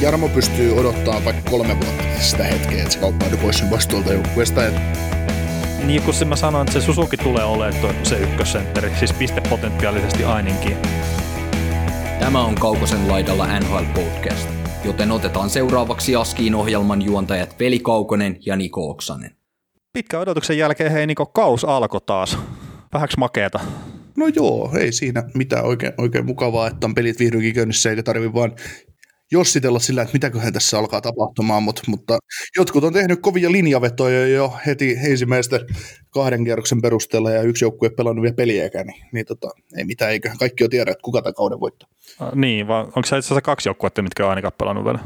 Jarmo pystyy odottamaan vaikka kolme vuotta sitä hetkeä, että se kauppaudu pois sen vastuulta joukkueesta. Niin kuin se mä sanoin, että se Suzuki tulee olemaan se ykkössentteri, siis pistepotentiaalisesti ainakin. Tämä on Kaukosen laidalla NHL Podcast, joten otetaan seuraavaksi Askiin ohjelman juontajat Veli Kaukonen ja Niko Oksanen. Pitkän odotuksen jälkeen, hei Niko, kaus alkoi taas. Vähäks makeeta. No joo, ei siinä mitään oikein, oikein mukavaa, että on pelit vihdoinkin käynnissä, eikä tarvi vaan jossitella sillä, että mitäköhän tässä alkaa tapahtumaan, mutta, mutta jotkut on tehnyt kovia linjavetoja jo heti ensimmäisten kahden kierroksen perusteella ja yksi joukkue pelannut vielä peliäkään, niin, niin tota, ei mitään, eiköhän kaikki jo tiedä, että kuka tämän kauden voittaa. Äh, niin, vaan onko se itse asiassa kaksi joukkuetta, mitkä on ainakaan pelannut vielä?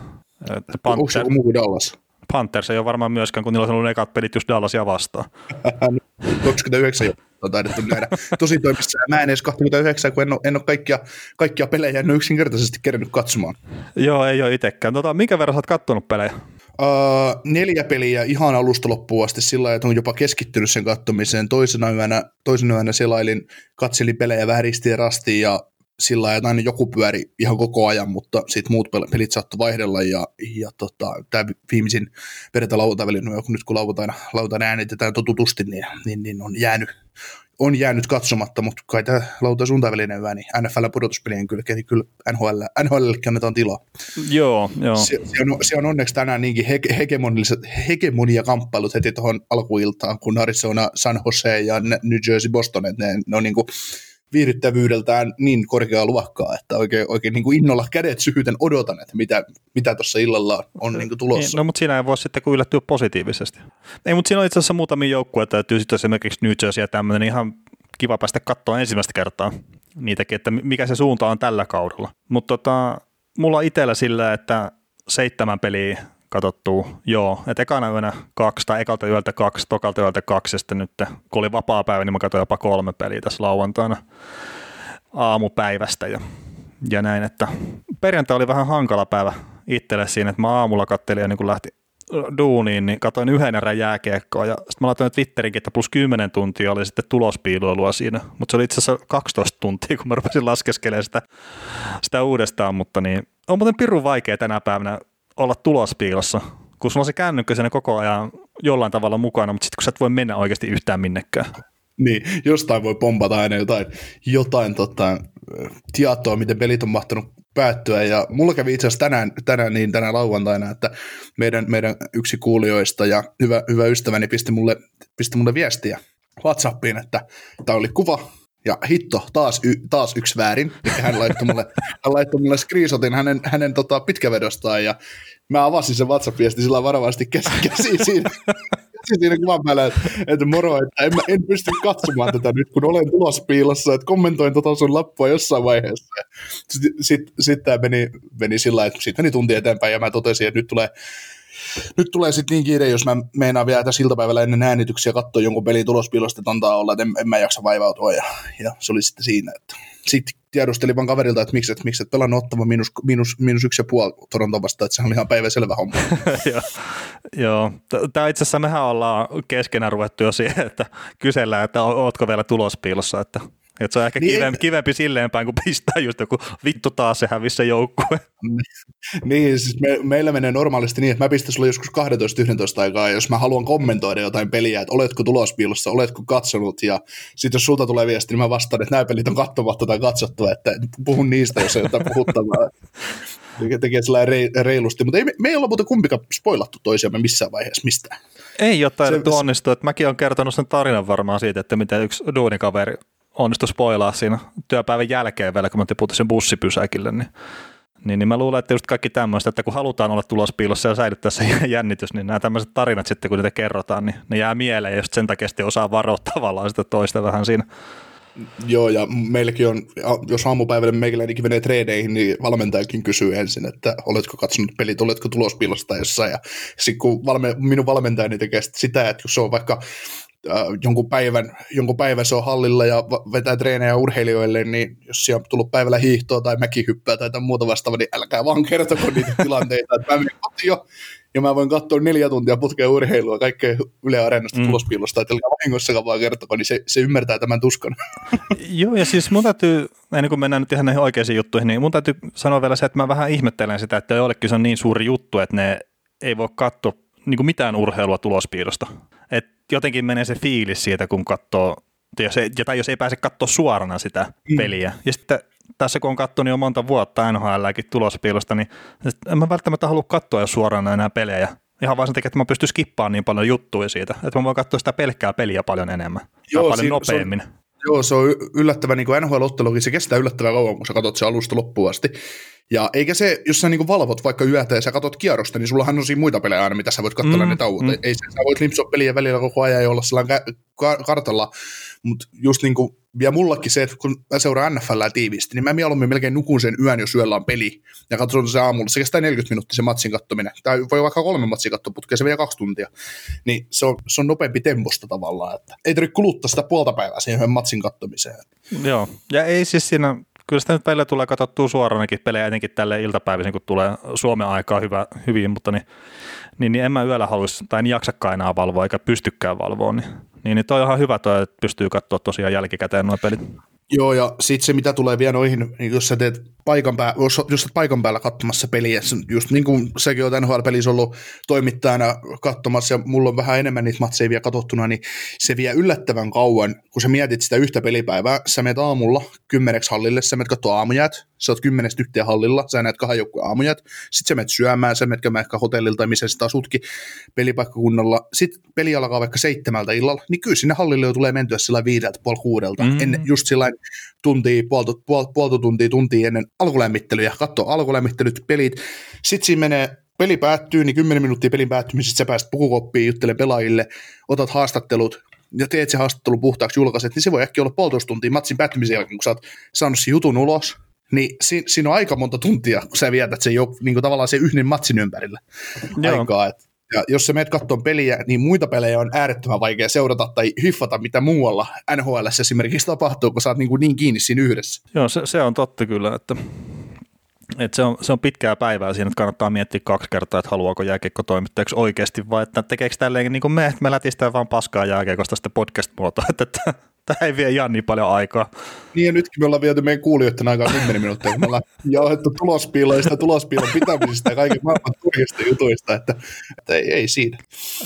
Onko se joku muu Dallas? Panthers ei ole varmaan myöskään, kun niillä on ollut ekat pelit just Dallasia vastaan. 29 jo on taidettu nähdä tosi toimissa. Mä en edes 29, kun en ole, en ole kaikkia, kaikkia pelejä, en ole yksinkertaisesti kerännyt katsomaan. Joo, ei ole itsekään. Tota, minkä verran sä oot kattonut pelejä? Uh, neljä peliä ihan alusta loppuun asti sillä lailla, että on jopa keskittynyt sen kattomiseen. Toisena yönä, toisena yönä selailin, katselin pelejä vähän ristiin rastiin ja sillä lailla, että aina joku pyöri ihan koko ajan, mutta sitten muut pel- pelit saattoi vaihdella ja, ja tota, tämä viimeisin perjantai lauantai nyt kun lauantaina, lauantaina äänitetään totutusti, niin, niin, niin on jäänyt on jäänyt katsomatta, mutta kai tämä lauta suuntaan välinen vähän, niin NFL-pudotuspelien kyllä, kyllä NHL, NHLkin annetaan tilaa. Joo, joo. Se, se, on, se on onneksi tänään niinkin he, hegemoniset, hegemonia kamppailut heti tuohon alkuiltaan, kun Arizona, San Jose ja New Jersey, Boston, että ne, ne on niin kuin viihdyttävyydeltään niin korkeaa luokkaa, että oikein, oikein niin kuin innolla kädet syhyten odotan, että mitä, mitä tuossa illalla on niin kuin tulossa. Niin, no, mutta siinä ei voi sitten kuin yllättyä positiivisesti. Ei, mutta siinä on itse asiassa muutamia joukkueita, että sitten esimerkiksi New Jersey ja tämmöinen, ihan kiva päästä katsoa ensimmäistä kertaa niitäkin, että mikä se suunta on tällä kaudella. Mutta tota, mulla itsellä sillä, että seitsemän peliä katsottu, joo, että ekana yönä kaksi tai ekalta yöltä kaksi, tokalta yöltä kaksi ja sitten nyt kun oli vapaa päivä, niin mä katsoin jopa kolme peliä tässä lauantaina aamupäivästä ja, ja näin, että perjantai oli vähän hankala päivä itselle siinä, että mä aamulla kattelin ja niin kun lähti duuniin, niin katsoin yhden erän jääkiekkoa ja sitten mä laitoin Twitterinkin, että plus 10 tuntia oli sitten tulospiiloilua siinä, mutta se oli itse asiassa 12 tuntia, kun mä rupesin laskeskelemaan sitä, sitä uudestaan, mutta niin on muuten pirun vaikea tänä päivänä olla tulospiilossa, kun sulla on se kännykkä siinä koko ajan jollain tavalla mukana, mutta sitten kun sä et voi mennä oikeasti yhtään minnekään. Niin, jostain voi pompata aina jotain, jotain tota, tietoa, miten pelit on mahtanut päättyä. Ja mulla kävi itse asiassa tänään, tänään, niin tänään lauantaina, että meidän, meidän yksi kuulijoista ja hyvä, hyvä ystäväni pisti mulle, pisti mulle viestiä WhatsAppiin, että tämä oli kuva, ja hitto, taas, y, taas yksi väärin. Hän laittoi mulle, hän laittoi mulle screenshotin hänen, hänen tota, pitkävedostaan ja mä avasin sen WhatsApp-viesti sillä varovasti käsi, käsi siinä, siinä kuvan päällä, että, että moro, että en, mä, en pysty katsomaan tätä nyt, kun olen tulospiilossa, että kommentoin tota sun lappua jossain vaiheessa. Sitten sit, sit tämä meni, meni sillä että siitä meni tunti eteenpäin ja mä totesin, että nyt tulee nyt tulee sitten niin kiire, jos mä meinaan vielä tässä iltapäivällä ennen äänityksiä katsoa jonkun pelin tulospiilosta, että antaa olla, että en, en mä jaksa vaivautua. Ja, ja se oli sitten siinä. Että. Sitten tiedustelin vaan kaverilta, että miksi et, miksi et pelannut ottava miinus, miinus, miinus yksi ja puoli Toronto vastaan, että se on ihan päiväselvä homma. Joo. Tämä itse asiassa mehän ollaan keskenään ruvettu jo siihen, että kysellään, että ootko vielä tulospiilossa, että että se on ehkä niin, kivempi, kivempi silleen päin, kun pistää just joku vittu taas se hävisi se joukkue. niin, siis me, meillä menee normaalisti niin, että mä pistän sulle joskus 12-11 aikaa, jos mä haluan kommentoida jotain peliä, että oletko tulospiilossa, oletko katsonut, ja sitten jos sulta tulee viesti, niin mä vastaan, että nämä pelit on katsomatta tai katsottu, että puhun niistä, jos ei jotain puhuttavaa. tekee sellainen reilusti, mutta ei, me, me ei olla muuten kumpikaan spoilattu toisiamme missään vaiheessa mistään. Ei ole taidettu onnistua, että mäkin olen kertonut sen tarinan varmaan siitä, että miten yksi duunikaveri onnistui spoilaa siinä työpäivän jälkeen vielä, kun mä tiputin sen bussipysäkille, niin, niin, niin mä luulen, että just kaikki tämmöistä, että kun halutaan olla tulospiilossa ja säilyttää se jännitys, niin nämä tämmöiset tarinat sitten, kun niitä kerrotaan, niin ne jää mieleen ja sen takia sitten osaa varoa tavallaan sitä toista vähän siinä Joo, ja meilläkin on, jos aamupäivällä meikäläinenkin menee treideihin, niin valmentajakin kysyy ensin, että oletko katsonut pelit, oletko tulospiilosta jossain. Ja sitten kun valme, minun valmentajani tekee sitä, että jos se on vaikka äh, jonkun, päivän, jonkun päivän se on hallilla ja vetää treenejä urheilijoille, niin jos siellä on tullut päivällä hiihtoa tai mäkihyppää tai jotain muuta vastaavaa, niin älkää vaan kertoko niitä tilanteita, että mä menen jo ja mä voin katsoa neljä tuntia putkea urheilua, kaikkea Yle Areenasta mm. tulospiilosta, että vahingossakaan vaan kertoko, niin se, se ymmärtää tämän tuskan. Joo, ja siis mun täytyy, ennen kuin mennään nyt ihan näihin oikeisiin juttuihin, niin mun täytyy sanoa vielä se, että mä vähän ihmettelen sitä, että jollekin se on niin suuri juttu, että ne ei voi katsoa niin kuin mitään urheilua tulospiilosta. Jotenkin menee se fiilis siitä, kun katsoo, jos ei, tai jos ei pääse katsoa suorana sitä mm. peliä. Ja sitten tässä kun on katsonut jo monta vuotta NHLäkin tulospiilosta, niin en mä välttämättä halua katsoa jo suoraan enää pelejä. Ihan vaan sen takia, että mä pystyn skippaamaan niin paljon juttuja siitä, että mä voin katsoa sitä pelkkää peliä paljon enemmän Joo, paljon siinä, nopeammin. Se on, joo, se on yllättävän, niin kuin NHL-ottelukin, se kestää yllättävän kauan, kun sä katsot se alusta loppuun asti. Ja eikä se, jos sä niin valvot vaikka yötä ja sä katsot kierrosta, niin sullahan on siinä muita pelejä aina, mitä sä voit katsella mm, ne tauot. Mm. Ei sä voit limpsoa peliä välillä koko ajan ja olla sellainen kartalla, mutta just niin kuin ja mullakin se, että kun mä seuraan NFL tiiviisti, niin mä mieluummin melkein nukun sen yön, jos yöllä on peli, ja katson se aamulla. Se kestää 40 minuuttia se matsin kattominen. Tai voi vaikka kolme matsia katsoa putkeen, se vie kaksi tuntia. Niin se on, se on nopeampi temposta tavallaan, että ei tarvitse kuluttaa sitä puolta päivää siihen matsin kattomiseen. Joo, ja ei siis siinä, kyllä sitä nyt välillä tulee katsottua suoranakin pelejä, etenkin tälle iltapäivisin, kun tulee Suomen aikaa hyvä, hyvin, mutta niin, niin, niin en mä yöllä haluaisi, tai en jaksakaan enää valvoa, eikä pystykään valvoa, niin niin, niin toi on ihan hyvä toi, että pystyy katsoa tosiaan jälkikäteen nuo pelit. Joo, ja sitten se, mitä tulee vielä noihin, niin jos sä teet paikan päällä, jos, jos paikan päällä katsomassa peliä, just niin kuin sekin on NHL-pelissä ollut toimittajana katsomassa, ja mulla on vähän enemmän niitä matseja vielä katsottuna, niin se vie yllättävän kauan, kun sä mietit sitä yhtä pelipäivää, sä menet aamulla kymmeneksi hallille, sä menet katsoa aamujät, sä oot kymmenestä yhteen hallilla, sä näet kahden joukkueen aamujat, sit sä menet syömään, sä menet ehkä hotellilta, missä sä asutkin pelipaikkakunnalla, sit peli alkaa vaikka seitsemältä illalla, niin kyllä sinne hallille jo tulee mentyä sillä viideltä, puoli kuudelta, mm. ennen, just sillä tuntia, puolta, puolta, puolta tuntia, tuntia ennen alkulämmittelyä, katso alkulämmittelyt, pelit, sitten siinä menee peli päättyy, niin 10 minuuttia pelin päättymisestä sä pääset pukukoppiin, juttele pelaajille, otat haastattelut, ja teet se haastattelu puhtaaksi julkaiset, niin se voi äkkiä olla puolitoista tuntia matsin päättymisen jälkeen, kun sä oot saanut sen jutun ulos, niin si- siinä on aika monta tuntia, kun sä vietät sen jo niin kuin tavallaan sen yhden matsin ympärillä Joo. aikaa. Et, ja jos sä menet katsomaan peliä, niin muita pelejä on äärettömän vaikea seurata tai hiffata, mitä muualla NHL esimerkiksi tapahtuu, kun sä oot niin, kuin niin kiinni siinä yhdessä. Joo, se, se on totta kyllä, että et se, on, se on pitkää päivää siinä, että kannattaa miettiä kaksi kertaa, että haluaako jääkiekko toimittajaksi oikeasti, vai että tekeekö tälleen niin kuin me, että me lätistään vaan paskaa jääkiekosta sitten podcast-muotoa, että, että tämä ei vie ihan niin paljon aikaa. Niin ja nytkin me ollaan viety meidän kuulijoiden aikaa 10 minuuttia, kun me ollaan jauhettu tulospiiloista, tulospiilon pitämisestä ja kaiken maailman turhista jutuista, että, että ei, ei siinä.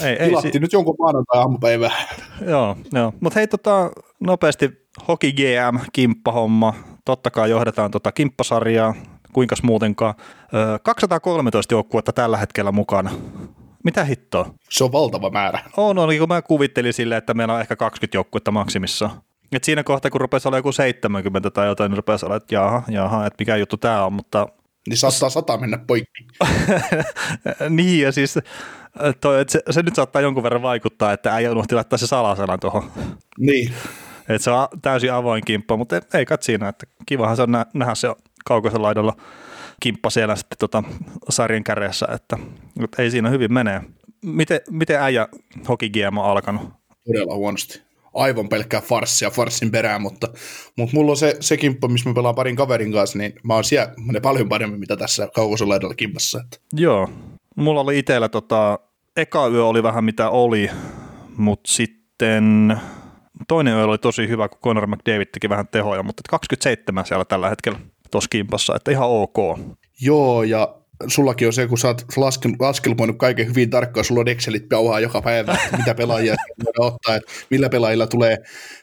Ei, ei si- nyt jonkun maanantai aamupäivää. Joo, joo. mutta hei tota, nopeasti Hoki GM, kimppahomma, totta kai johdetaan tota kimppasarjaa, kuinkas muutenkaan. 213 joukkuetta tällä hetkellä mukana. Mitä hittoa? Se on valtava määrä. On, on, kun mä kuvittelin silleen, että meillä on ehkä 20 joukkuetta maksimissa. Et siinä kohtaa, kun rupesi olla joku 70 tai jotain, niin rupesi olla, että jaha, jaha, että mikä juttu tämä on, mutta... Niin saattaa sata mennä poikki. niin, ja siis toi, se, se, nyt saattaa jonkun verran vaikuttaa, että ei unohti laittaa se salasanan tuohon. Niin. Että se on täysin avoin kimppa, mutta ei kat siinä, että kivahan se on nähdä se kaukoisen laidalla kimppa siellä sitten tota sarjan käreessä, että, että ei siinä hyvin mene. Miten, miten äijä Hoki GM on alkanut? Todella huonosti. Aivan pelkkää farssia farssin perään, mutta, mutta mulla on se, se kimppa, missä mä pelaan parin kaverin kanssa, niin mä oon siellä ne paljon paremmin, mitä tässä kaukoisen laidalla kimpassa. Että. Joo. Mulla oli itsellä tota, eka yö oli vähän mitä oli, mutta sitten toinen yö oli tosi hyvä, kun Conor McDavid teki vähän tehoja, mutta 27 siellä tällä hetkellä tuossa kimpassa, että ihan ok. Joo, ja sullakin on se, kun sä oot laskelmoinut kaiken hyvin tarkkaan, sulla on Excelit pauhaa joka päivä, mitä pelaajia voidaan ottaa, että millä pelaajilla tulee,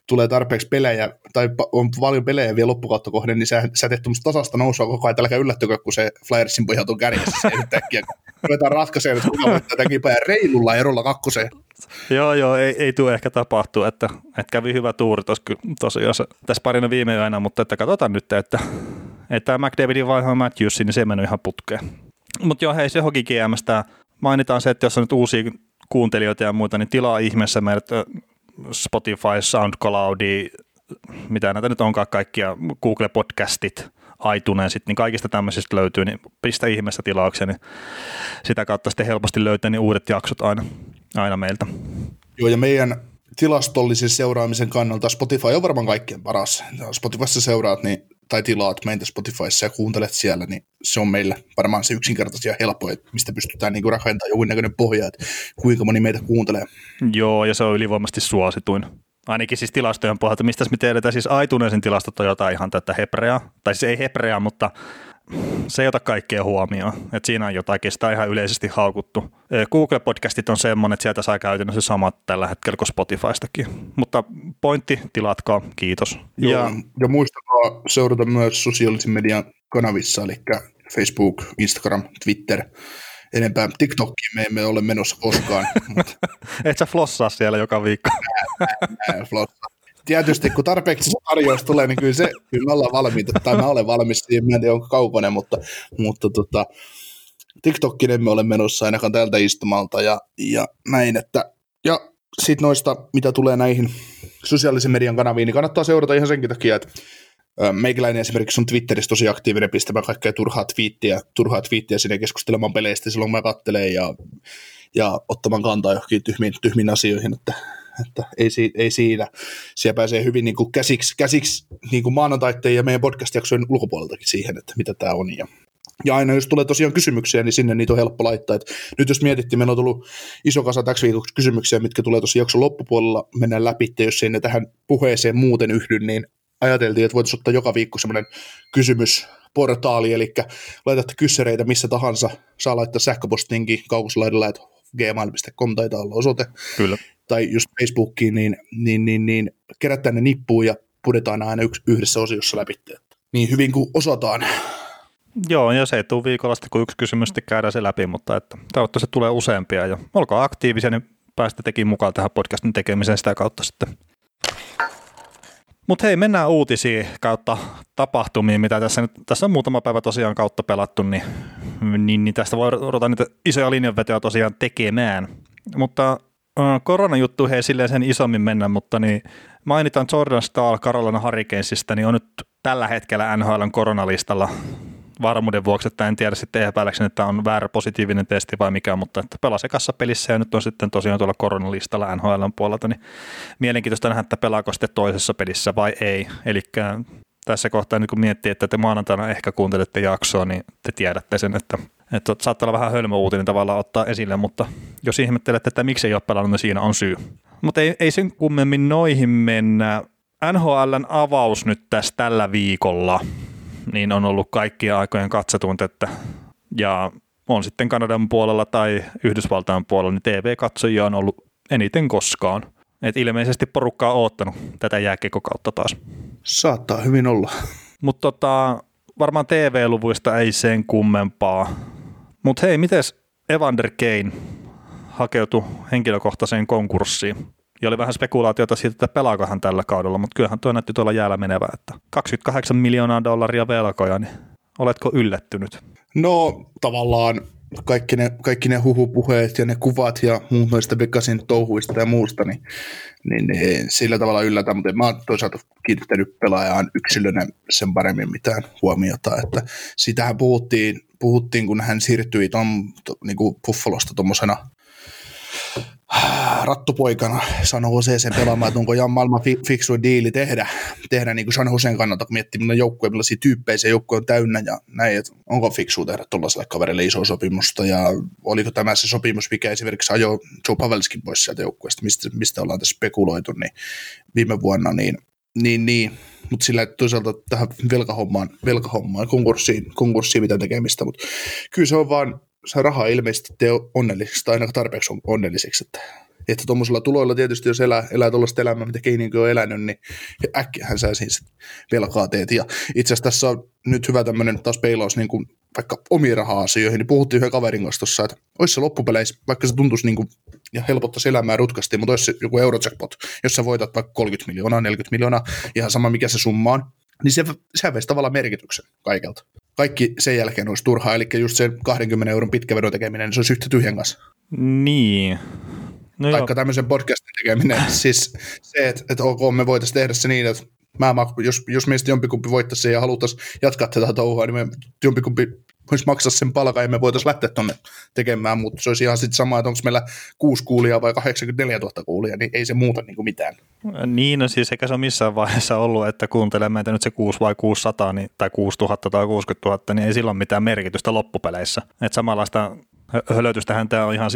tulee tarpeeksi pelejä, tai on paljon pelejä vielä loppukautta kohden, niin sä, sä teet tuommoista tasasta nousua koko ajan, älkää yllättykö, kun se Flyersin pojat on kärjessä se yhtäkkiä, kun ruvetaan ratkaisemaan, että kuka voittaa tämänkin päivän reilulla erolla kakkoseen. Joo, joo, ei, ei tule ehkä tapahtua, että, että kävi hyvä tuuri tos, tosiaan tässä parina viime yönä, mutta että katsotaan nyt, että, että McDavidin vaihaa Matthewsin, niin se meni ihan putkeen. Mutta joo, hei, se Hoki GMstä mainitaan se, että jos on nyt uusia kuuntelijoita ja muita, niin tilaa ihmeessä meidät Spotify, SoundCloud, mitä näitä nyt onkaan kaikkia, Google-podcastit, iTunesit, niin kaikista tämmöisistä löytyy, niin pistä ihmeessä tilauksia, niin sitä kautta sitten helposti löytää niin uudet jaksot aina, aina meiltä. Joo, ja meidän tilastollisen seuraamisen kannalta Spotify on varmaan kaikkien paras. Spotifyssa seuraat niin, tai tilaat meitä Spotifyssa ja kuuntelet siellä, niin se on meille varmaan se yksinkertaisia helppoja, mistä pystytään niin rakentamaan joku näköinen pohja, että kuinka moni meitä kuuntelee. Joo, ja se on ylivoimasti suosituin. Ainakin siis tilastojen pohjalta. Mistä me tiedetään? Siis iTunesin tilastot on jotain ihan tätä hebreaa. Tai siis ei hebreaa, mutta se ei ota kaikkea huomioon. että siinä on jotakin, sitä ihan yleisesti haukuttu. Google-podcastit on semmoinen, että sieltä saa käytännössä samat tällä hetkellä kuin Spotifystakin. Mutta pointti, tilatkaa, kiitos. Joo, ja, ja muistakaa seurata myös sosiaalisen median kanavissa, eli Facebook, Instagram, Twitter. Enempää TikTokiin me emme ole menossa koskaan. Et sä flossaa siellä joka viikko. Nää, flossaa tietysti kun tarpeeksi tarjous tulee, niin kyllä, se, kyllä me ollaan valmiita, tai mä olen valmis siihen, mä en tiedä onko kaukonen, mutta, mutta tota, TikTokin emme ole menossa ainakaan tältä istumalta ja, ja näin, että ja sitten noista, mitä tulee näihin sosiaalisen median kanaviin, niin kannattaa seurata ihan senkin takia, että Meikäläinen esimerkiksi on Twitterissä tosi aktiivinen pistämään kaikkea turhaa twiittiä, turhaa twiittiä sinne keskustelemaan peleistä silloin mä kattelen ja, ja ottamaan kantaa johonkin tyhmiin, tyhmiin asioihin, että että ei, ei siinä. Siellä pääsee hyvin niin kuin käsiksi, käsiksi niin kuin maanantaitteen ja meidän podcast-jaksojen ulkopuoleltakin siihen, että mitä tämä on. Ja, ja aina jos tulee tosiaan kysymyksiä, niin sinne niitä on helppo laittaa. Et nyt jos mietittiin, meillä on tullut iso kasa täksi viikoksi kysymyksiä, mitkä tulee tosiaan jakson loppupuolella mennä läpi, että jos ei ne tähän puheeseen muuten yhdy, niin ajateltiin, että voitaisiin ottaa joka viikko semmoinen kysymysportaali, eli laitatte kyssäreitä missä tahansa, saa laittaa sähköpostinkin kaukoslaidalla, että gmail.com taitaa olla osoite. Kyllä tai just Facebookiin, niin, niin, niin, niin kerätään ne nippuun ja pudetaan aina yksi, yhdessä osiossa läpi. Niin hyvin kuin osataan. Joo, ja se ei tule viikolla sitten, kun yksi kysymys sitten käydään se läpi, mutta että toivottavasti tulee useampia ja olkaa aktiivisia, niin päästä tekin mukaan tähän podcastin tekemiseen sitä kautta sitten. Mutta hei, mennään uutisiin kautta tapahtumiin, mitä tässä nyt, tässä on muutama päivä tosiaan kautta pelattu, niin, niin, niin tästä voi ruveta niitä isoja linjanvetoja tosiaan tekemään. Mutta koronajuttu ei silleen sen isommin mennä, mutta niin mainitaan Jordan Stahl Carolina Hurricanesista, niin on nyt tällä hetkellä NHLn koronalistalla varmuuden vuoksi, että en tiedä sitten epäiläkseni, että on väärä positiivinen testi vai mikä, mutta että pelasi ekassa pelissä ja nyt on sitten tosiaan tuolla koronalistalla NHLn puolelta, niin mielenkiintoista nähdä, että pelaako sitten toisessa pelissä vai ei. Eli tässä kohtaa niin kun miettii, että te maanantaina ehkä kuuntelette jaksoa, niin te tiedätte sen, että että saattaa olla vähän hölmö uutinen tavallaan ottaa esille, mutta jos ihmettelette, että miksi ei ole pelannut, niin siinä on syy. Mutta ei, ei sen kummemmin noihin mennä. NHLn avaus nyt tässä tällä viikolla, niin on ollut kaikkien aikojen katsotuinta, että ja on sitten Kanadan puolella tai Yhdysvaltain puolella, niin TV-katsojia on ollut eniten koskaan. Et ilmeisesti porukka on oottanut tätä jääkekokautta taas. Saattaa hyvin olla. Mutta tota, varmaan TV-luvuista ei sen kummempaa. Mutta hei, miten Evander Kane hakeutui henkilökohtaiseen konkurssiin? Ja oli vähän spekulaatiota siitä, että pelaako hän tällä kaudella, mutta kyllähän tuo näytti tuolla jäällä menevää, että 28 miljoonaa dollaria velkoja, niin oletko yllättynyt? No tavallaan kaikki ne, kaikki ne huhupuheet ja ne kuvat ja muut noista Bekasin touhuista ja muusta, niin, niin, niin sillä tavalla yllätä, mutta mä oon toisaalta kiinnittänyt pelaajaan yksilönä sen paremmin mitään huomiota, että sitähän puhuttiin, puhuttiin kun hän siirtyi to, niin kuin Buffalosta tuommoisena rattupoikana San Joseeseen pelaamaan, että onko Jan maailman fi- fiksu diili tehdä, tehdä niin kuin San Joseen kannalta, kun miettii, millainen joukkue, millaisia tyyppejä se joukkue on täynnä ja näin, että onko fiksu tehdä tuollaiselle kaverille iso sopimusta ja oliko tämä se sopimus, mikä esimerkiksi ajoi Joe Pavelskin pois sieltä joukkueesta, mistä, mistä ollaan tässä spekuloitu, niin viime vuonna, niin, niin, niin. Mutta sillä toisaalta tähän velkahommaan, velkahommaan konkurssiin, konkurssiin mitä tekemistä, mutta kyllä se on vaan se raha ilmeisesti teo onnelliseksi tai ainakaan tarpeeksi onnelliseksi, että että tuommoisilla tuloilla tietysti, jos elää, elää tuollaista elämää, mitä Keininkin on elänyt, niin äkkiähän sä siis velkaa teet. Ja itse asiassa tässä on nyt hyvä tämmöinen taas peilaus niin kuin vaikka omia raha-asioihin, niin puhuttiin yhden kaverin kanssa tuossa, että olisi se loppupeleissä, vaikka se tuntuisi niin kuin, ja helpottaisi elämää rutkasti, mutta olisi se joku eurojackpot, jos sä voitat vaikka 30 miljoonaa, 40 miljoonaa, ihan sama mikä se summa on, niin se, se veisi tavallaan merkityksen kaikelta. Kaikki sen jälkeen olisi turhaa, eli just se 20 euron pitkä vedon tekeminen, niin se olisi yhtä tyhjän kanssa. Niin, No Taikka tämmöisen podcastin tekeminen. siis se, että, että ok, me voitaisiin tehdä se niin, että Mä, jos, jos meistä jompikumpi voittaisi ja haluttaisiin jatkaa tätä touhua, niin me jompikumpi voisi maksaa sen palkan ja me voitaisiin lähteä tuonne tekemään, mutta se olisi ihan sitten sama, että onko meillä 6 kuulia vai 84 000 kuulia, niin ei se muuta niin kuin mitään. Niin, no siis eikä se ole missään vaiheessa ollut, että kuuntelee meitä nyt se 6 vai 600 niin, tai 6000 tai 60 000, niin ei silloin mitään merkitystä loppupeleissä. Että samanlaista hölötystähän tämä on ihan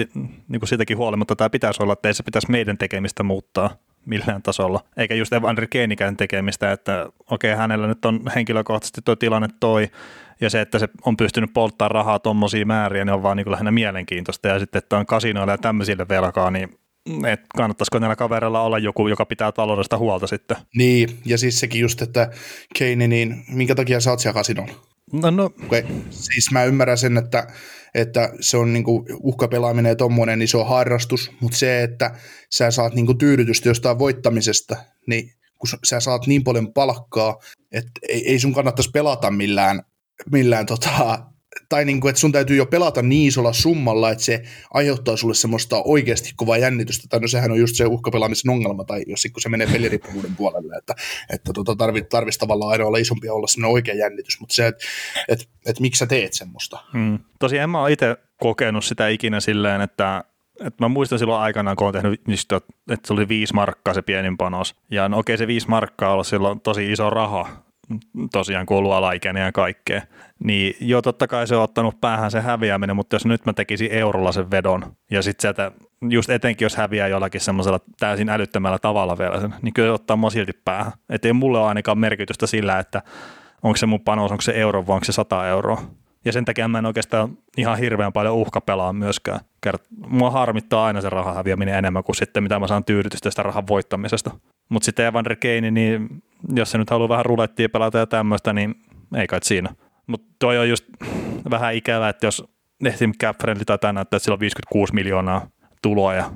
niin kuin sitäkin huolimatta, tämä pitäisi olla, että ei se pitäisi meidän tekemistä muuttaa millään tasolla. Eikä just Evander Keinikään tekemistä, että okei, okay, hänellä nyt on henkilökohtaisesti tuo tilanne toi, ja se, että se on pystynyt polttamaan rahaa tuommoisia määriä, niin on vaan niin kuin lähinnä mielenkiintoista. Ja sitten, että on kasinoilla ja tämmöisille velkaa, niin että kannattaisiko näillä kavereilla olla joku, joka pitää taloudesta huolta sitten. Niin, ja siis sekin just, että Keini, niin minkä takia sä oot siellä kasinolla? No, no. Okay. Siis mä ymmärrän sen, että, että se on niinku uhkapelaaminen ja tommonen iso niin harrastus, mutta se, että sä saat niinku tyydytystä jostain voittamisesta, niin kun sä saat niin paljon palkkaa, että ei, ei sun kannattaisi pelata millään millään tota, tai niin kuin, että sun täytyy jo pelata niin isolla summalla, että se aiheuttaa sulle semmoista oikeasti kovaa jännitystä, tai no sehän on just se uhkapelaamisen ongelma, tai jos kun se menee peliriippuvuuden puolelle, että, että tota, tarvitsisi tarvit tavallaan aina olla isompi olla semmoinen oikea jännitys, mutta se, että et, et, miksi sä teet semmoista. Hmm. Tosiaan en mä ole itse kokenut sitä ikinä silleen, että et mä muistan silloin aikanaan, kun olen tehnyt, että se oli viisi markkaa se pienin panos. Ja no okei, se viisi markkaa on silloin tosi iso raha, tosiaan kuuluu alaikäinen ja kaikkea, niin jo totta kai se on ottanut päähän se häviäminen, mutta jos nyt mä tekisin eurolla sen vedon, ja sitten sieltä, just etenkin jos häviää jollakin semmoisella täysin älyttömällä tavalla vielä sen, niin kyllä se ottaa mua silti päähän. Että ei mulle ole ainakaan merkitystä sillä, että onko se mun panos, onko se euro vai onko se 100 euroa. Ja sen takia mä en oikeastaan ihan hirveän paljon uhka pelaa myöskään. Mua harmittaa aina se rahan häviäminen enemmän kuin sitten mitä mä saan tyydytystä sitä rahan voittamisesta. Mutta sitten Evander Kane, niin jos se nyt haluaa vähän rulettia pelata ja tämmöistä, niin ei kai siinä. Mutta toi on just vähän ikävää, että jos esim. Cap tai tänään, että sillä on 56 miljoonaa tuloja,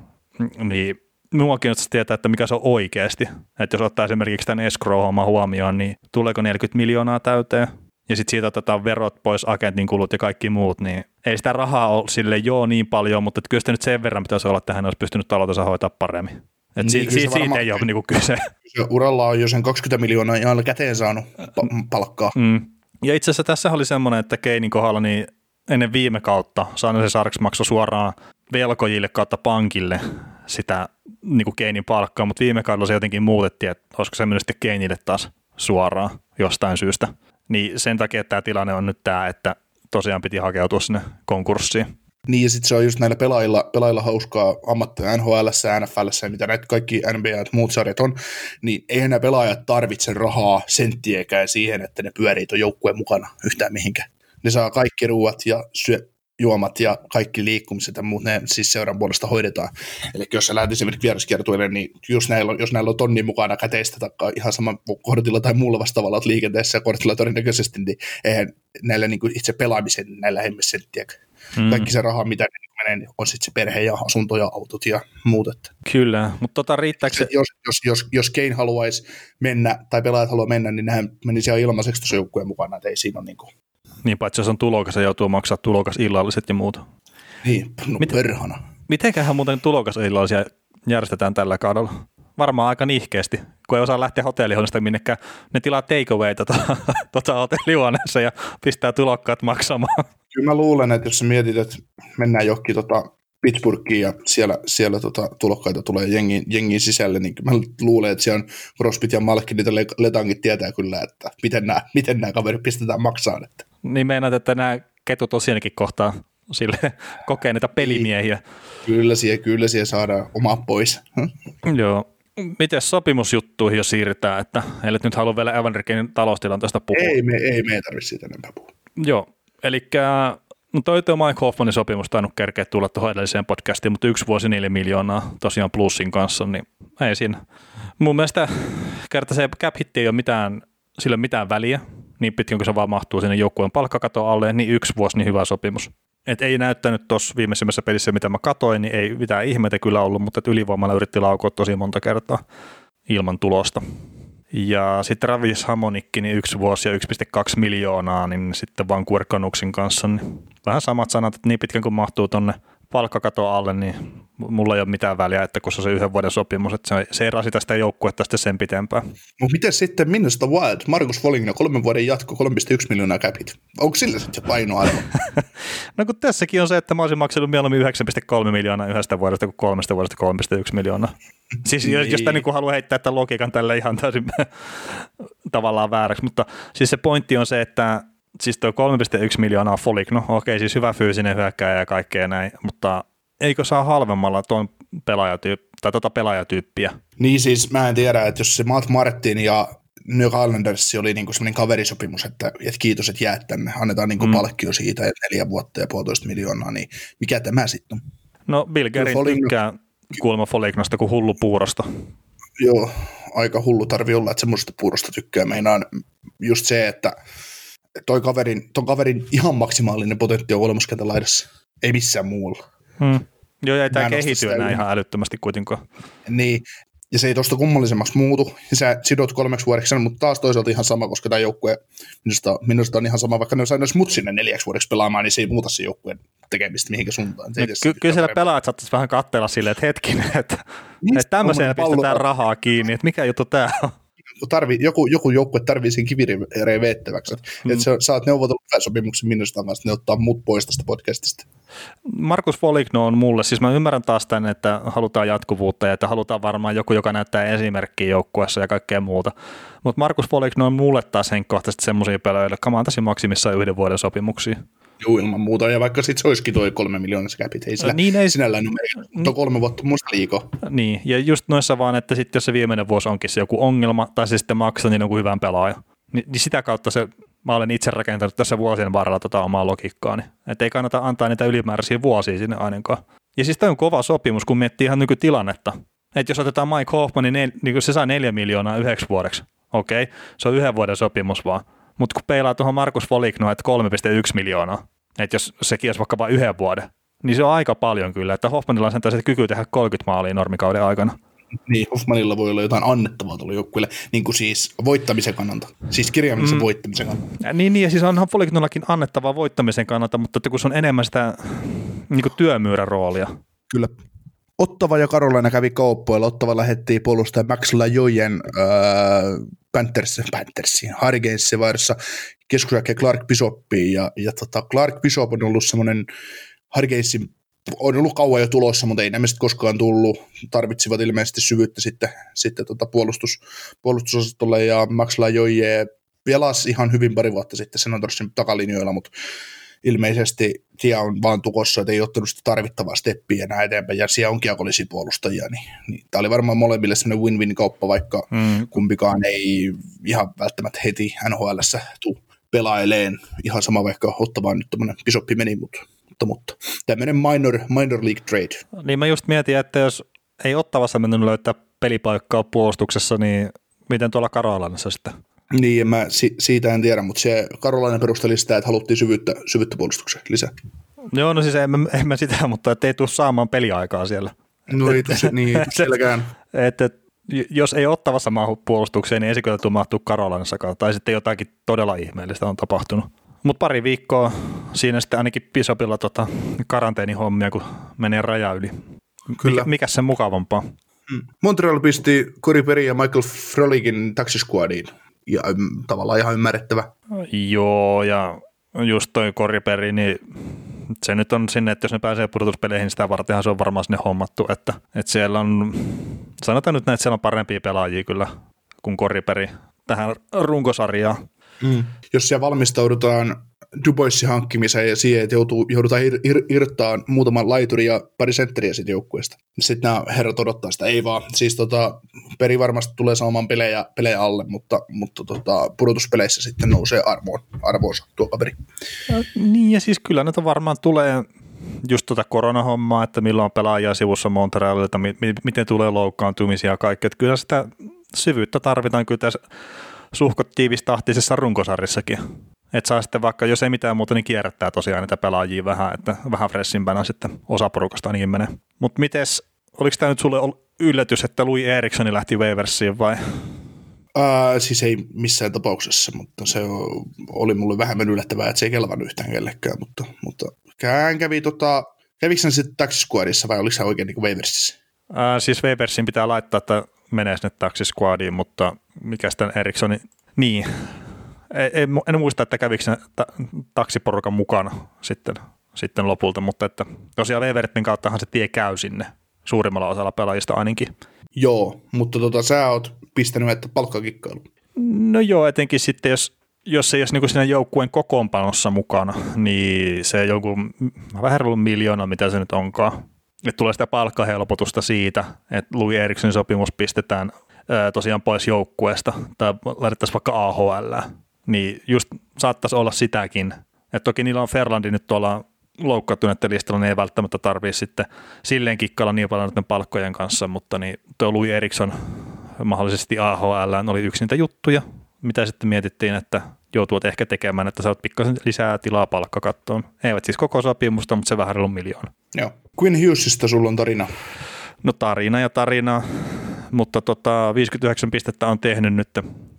niin minua kiinnostaisi tietää, että mikä se on oikeasti. Että jos ottaa esimerkiksi tämän escrow huomioon, niin tuleeko 40 miljoonaa täyteen? Ja sitten siitä otetaan verot pois, agentin kulut ja kaikki muut, niin ei sitä rahaa ole sille joo niin paljon, mutta kyllä sitä nyt sen verran pitäisi olla, että hän olisi pystynyt taloutensa hoitaa paremmin. Et niin, si- si- siitä ei ole niinku kyse. Se uralla on jo sen 20 miljoonaa ihan käteen saanut pa- palkkaa. Mm. Ja itse asiassa tässä oli semmoinen, että Keinin kohdalla niin ennen viime kautta San se Sarks maksoi suoraan velkojille kautta pankille sitä niin kuin Keinin palkkaa, mutta viime kaudella se jotenkin muutettiin, että olisiko se mennyt sitten Keinille taas suoraan jostain syystä. Niin sen takia tämä tilanne on nyt tämä, että tosiaan piti hakeutua sinne konkurssiin. Niin, ja sitten se on just näillä pelaajilla, pelaajilla hauskaa ammattia NHL, NFL mitä näitä kaikki NBA ja muut sarjat on, niin eihän nämä pelaajat tarvitse rahaa senttiekään siihen, että ne pyörii tuon joukkueen mukana yhtään mihinkään. Ne saa kaikki ruuat ja syö, juomat ja kaikki liikkumiset ja muut, ne siis seuran puolesta hoidetaan. Eli jos sä lähdet esimerkiksi vieraskiertueelle, niin jos näillä, on, jos näillä on tonni mukana käteistä tai ihan sama kortilla tai muulla vastaavalla liikenteessä ja kortilla todennäköisesti, niin eihän näillä niin itse pelaamisen näillä hemmessenttiäkään. Mm. Kaikki se raha, mitä ne menee, niin on sitten se perhe ja asunto ja autot ja muut. Että. Kyllä, mutta tota riittääkö se... Jos, jos, jos, jos Kane haluaisi mennä, tai pelaajat haluaa mennä, niin nehän menisi ihan ilmaiseksi tuossa joukkueen mukana, että ei siinä ole niin kuin... Niin, paitsi jos on tulokas ja joutuu maksaa tulokas illalliset ja muuta. Niin, no Mit, perhana. Mitenköhän muuten tulokas illallisia järjestetään tällä kaudella? Varmaan aika nihkeästi, kun ei osaa lähteä hotellihuoneesta minnekään. Ne tilaa takeawayta tota, tota hotellihuoneessa ja pistää tulokkaat maksamaan. Kyllä mä luulen, että jos sä mietit, että mennään johonkin tota Pittsburghiin ja siellä, siellä tota, tulokkaita tulee jengin, jengin sisälle, niin mä luulen, että siellä on Crosbyt ja Malkin, niitä letangit tietää kyllä, että miten nämä, miten nämä kaverit pistetään maksaan. Että. Niin meinaat, että nämä ketut tosiaankin kohtaa sille kokee niitä pelimiehiä. Kyllä siihen, kyllä siihen saadaan oma pois. Joo. Miten sopimusjuttuihin jo siirrytään, että eli nyt haluan vielä Evanrikenin taloustilanteesta puhua? Ei me ei, me ei tarvitse siitä enempää puhua. Joo, eli no toi tuo Mike Hoffmanin sopimus tainnut kerkeä tulla tuohon edelliseen podcastiin, mutta yksi vuosi neljä miljoonaa tosiaan plussin kanssa, niin ei siinä. Mun mielestä kerta se cap hitti ei ole mitään, sillä mitään väliä, niin pitkän kuin se vaan mahtuu sinne joukkueen palkkakaton alle, niin yksi vuosi niin hyvä sopimus. Et ei näyttänyt tuossa viimeisimmässä pelissä, mitä mä katoin, niin ei mitään ihmeitä kyllä ollut, mutta ylivoimalla yritti laukoa tosi monta kertaa ilman tulosta. Ja sitten Travis Hamonikki, niin yksi vuosi ja 1,2 miljoonaa, niin sitten Vancouver Canucksin kanssa, niin vähän samat sanat, että niin pitkän kuin mahtuu tonne palkkakato alle, niin mulla ei ole mitään väliä, että kun se on se yhden vuoden sopimus, että se, se ei rasita sitä joukkuetta sitten sen pitempään. Mutta miten sitten Minnesota Wild, Markus Foligno, kolmen vuoden jatko, 3,1 miljoonaa capit. Onko sillä sitten painoarvo? no kun tässäkin on se, että mä olisin maksanut mieluummin 9,3 miljoonaa yhdestä vuodesta kuin kolmesta vuodesta 3,1 miljoonaa. Siis niin. jos tämä niin haluaa heittää tämän logiikan tälle ihan täysin tavallaan vääräksi, mutta siis se pointti on se, että siis tuo 3,1 miljoonaa Foligno, okei siis hyvä fyysinen hyökkäjä ja kaikkea näin, mutta eikö saa halvemmalla tuon pelaajatyyppi, tai tota pelaajatyyppiä? Niin siis mä en tiedä, että jos se Matt Martin ja New Islanders oli niinku semmoinen kaverisopimus, että, että kiitos, että jäät tänne, annetaan niinku mm. palkkio siitä, että neljä vuotta ja puolitoista miljoonaa, niin mikä tämä sitten on? No Bill Gerin Foligno... tykkää kuulemma Folignosta kuin hullu puurosta. Joo, aika hullu tarvii olla, että semmoista puurosta tykkää. Meinaan just se, että toi kaverin, ton kaverin ihan maksimaalinen potentiaali on olemuskentän laidassa, ei missään muulla. Hmm. Joo, ja ei tämä kehity enää ihan älyttömästi kuitenkaan. Niin, ja se ei tuosta kummallisemmaksi muutu, ja sä sidot kolmeksi vuodeksi, mutta taas toisaalta ihan sama, koska tämä joukkue, minusta, minusta on ihan sama, vaikka ne saisi mut sinne neljäksi vuodeksi pelaamaan, niin se ei muuta se joukkueen tekemistä mihinkä suuntaan. No, ky- kyllä siellä pelaajat saattaisi vähän katsella silleen, että hetkinen, että, että tämmöiseen pistetään rahaa kiinni, että mikä juttu tämä on tarvii, joku, joku joukkue tarvii sen kivireen veettäväksi. Mm. Että sä saat neuvotella sopimuksen minusta kanssa, ne ottaa mut pois tästä podcastista. Markus Foligno on mulle, siis mä ymmärrän taas tämän, että halutaan jatkuvuutta ja että halutaan varmaan joku, joka näyttää esimerkkiä joukkueessa ja kaikkea muuta. Mutta Markus Foligno on mulle taas henkkohtaisesti semmoisia pelejä, joille mä antaisin maksimissaan yhden vuoden sopimuksia. Joo, ilman muuta. Ja vaikka sitten se olisikin toi kolme miljoonaa käpit, ei sillä niin ei, sinällään ole mutta kolme vuotta muista liikaa. Niin, ja just noissa vaan, että sitten jos se viimeinen vuosi onkin se joku ongelma, tai se sitten maksaa niin joku hyvän pelaaja, niin, niin sitä kautta se, mä olen itse rakentanut tässä vuosien varrella tota omaa logiikkaani. Että ei kannata antaa niitä ylimääräisiä vuosia sinne ainakaan. Ja siis tämä on kova sopimus, kun miettii ihan nykytilannetta. Että jos otetaan Mike Hoffman, niin, niin se saa neljä miljoonaa yhdeksi vuodeksi. Okei, se on yhden vuoden sopimus vaan. Mutta kun peilaa tuohon Markus Foligno, että 3,1 miljoonaa, että jos sekin olisi vaikka vain yhden vuoden, niin se on aika paljon kyllä, että Hoffmanilla on sen kyky tehdä 30 maalia normikauden aikana. Niin, Hoffmanilla voi olla jotain annettavaa tuolla joukkueelle, niin kuin siis voittamisen kannalta, siis kirjaimellisen mm. voittamisen kannalta. Ja niin, niin, ja siis onhan Folignollakin annettavaa voittamisen kannalta, mutta että kun se on enemmän sitä niin kuin työmyyrän roolia. Kyllä. Ottava ja Karolaina kävi kauppoilla. Ottava lähetti puolustaja Max Lajojen äh, Panthers, Panthersiin, Hurricanesin vaihdossa keskusjälkeen Clark Bishoppiin, ja, ja tota, Clark Bishop on ollut semmoinen Hurricanesin on ollut kauan jo tulossa, mutta ei nämä koskaan tullut. Tarvitsivat ilmeisesti syvyyttä sitten, sitten tota puolustus, puolustusosastolle, ja Max Lajoje pelasi ihan hyvin pari vuotta sitten Senatorsin takalinjoilla, mutta ilmeisesti tie on vaan tukossa, että ei ottanut sitä tarvittavaa steppiä enää eteenpäin, ja siellä onkin puolustajia, niin, niin tämä oli varmaan molemmille semmoinen win-win-kauppa, vaikka mm. kumpikaan ei ihan välttämättä heti NHLssä tule pelaileen, ihan sama vaikka ottavaan nyt tämmöinen pisoppi meni, mutta, mutta, mutta tämmöinen minor, minor league trade. Niin mä just mietin, että jos ei ottavassa mennyt löytää pelipaikkaa puolustuksessa, niin miten tuolla Karolanassa sitten? Niin, mä si- siitä en tiedä, mutta se Karolainen perusteli sitä, että haluttiin syvyyttä, syvyyttä puolustukseen lisää. Joo, no siis en, en mä sitä, mutta ei tule saamaan peliaikaa siellä. No ei tule niin, sielläkään. Että jos ei ottavassa maahu puolustukseen, niin ei se kyllä tule mahtua Karolanassakaan, tai sitten jotakin todella ihmeellistä on tapahtunut. Mutta pari viikkoa siinä sitten ainakin Pisopilla tota karanteenihommia, kun menee raja yli. Kyllä. Mikä, mikä sen mukavampaa? Mm. Montreal pisti Corey Perry ja Michael Frolikin taksisquadiin ja mm, tavallaan ihan ymmärrettävä. Joo, ja just toi koriperi, niin se nyt on sinne, että jos ne pääsee pudotuspeleihin, niin sitä vartenhan se on varmaan sinne hommattu, että, että siellä on, sanotaan nyt näin, että siellä on parempia pelaajia kyllä kuin koriperi tähän runkosarjaan. Mm. Jos siellä valmistaudutaan Duboissin hankkimiseen ja siihen, että joutuu, joudutaan ir, ir, irttaa muutaman laituri ja pari sentteriä siitä joukkueesta. Sitten nämä herrat odottaa sitä, ei vaan. Siis tota, peri varmasti tulee saamaan pelejä, pelejä alle, mutta, mutta tota, pudotuspeleissä sitten nousee arvoon, arvoonsa tuo kaveri. Ja, niin ja siis kyllä näitä varmaan tulee just tuota koronahommaa, että milloin on pelaajia sivussa Montrealilta, mi- mi- miten tulee loukkaantumisia ja kaikki. Että kyllä sitä syvyyttä tarvitaan kyllä tässä suhkot tiivistahtisessa runkosarjissakin. Että saa sitten vaikka, jos ei mitään muuta, niin kierrättää tosiaan niitä pelaajia vähän, että vähän freshimpänä sitten osa porukasta ainakin menee. Mutta mites, oliko tämä nyt sulle yllätys, että Louis Erikssoni lähti Waversiin vai? Uh, siis ei missään tapauksessa, mutta se oli mulle vähemmän yllättävää, että se ei kelvannut yhtään kellekään, mutta, mutta kään kävi tota, Kävikö hän sitten taksiskuadissa vai oliko se oikein niin Waversissä? Ää, siis Webersin pitää laittaa, että menee sinne taksisquadiin, mutta mikä sitten Erikssoni, niin, ei, en muista, että kävikö ta- taksiporukan mukana sitten, sitten lopulta, mutta että tosiaan Wevertin kauttahan se tie käy sinne suurimmalla osalla pelaajista ainakin. Joo, mutta tota, sä oot pistänyt että palkkakikkailu. No joo, etenkin sitten jos, jos se ei olisi niin siinä joukkueen kokoonpanossa mukana, niin se joku vähän ollut miljoona, mitä se nyt onkaan. Että tulee sitä palkkahelpotusta siitä, että Louis Erikssonin sopimus pistetään ää, tosiaan pois joukkueesta tai laitettaisiin vaikka AHL. Niin just saattaisi olla sitäkin. Että toki niillä on Ferlandi nyt tuolla loukkaantuneiden listalla, niin ei välttämättä tarvitse sitten silleen kikkailla niin paljon näiden palkkojen kanssa, mutta niin tuo Louis Eriksson mahdollisesti AHL oli yksi niitä juttuja, mitä sitten mietittiin, että joutuvat ehkä tekemään, että saat pikkasen lisää tilaa palkkakattoon. Eivät siis koko sopimusta, mutta se vähän reilu miljoona. Joo. Quinn Hughesista sulla on tarina. No tarina ja tarina, mutta tota, 59 pistettä on tehnyt nyt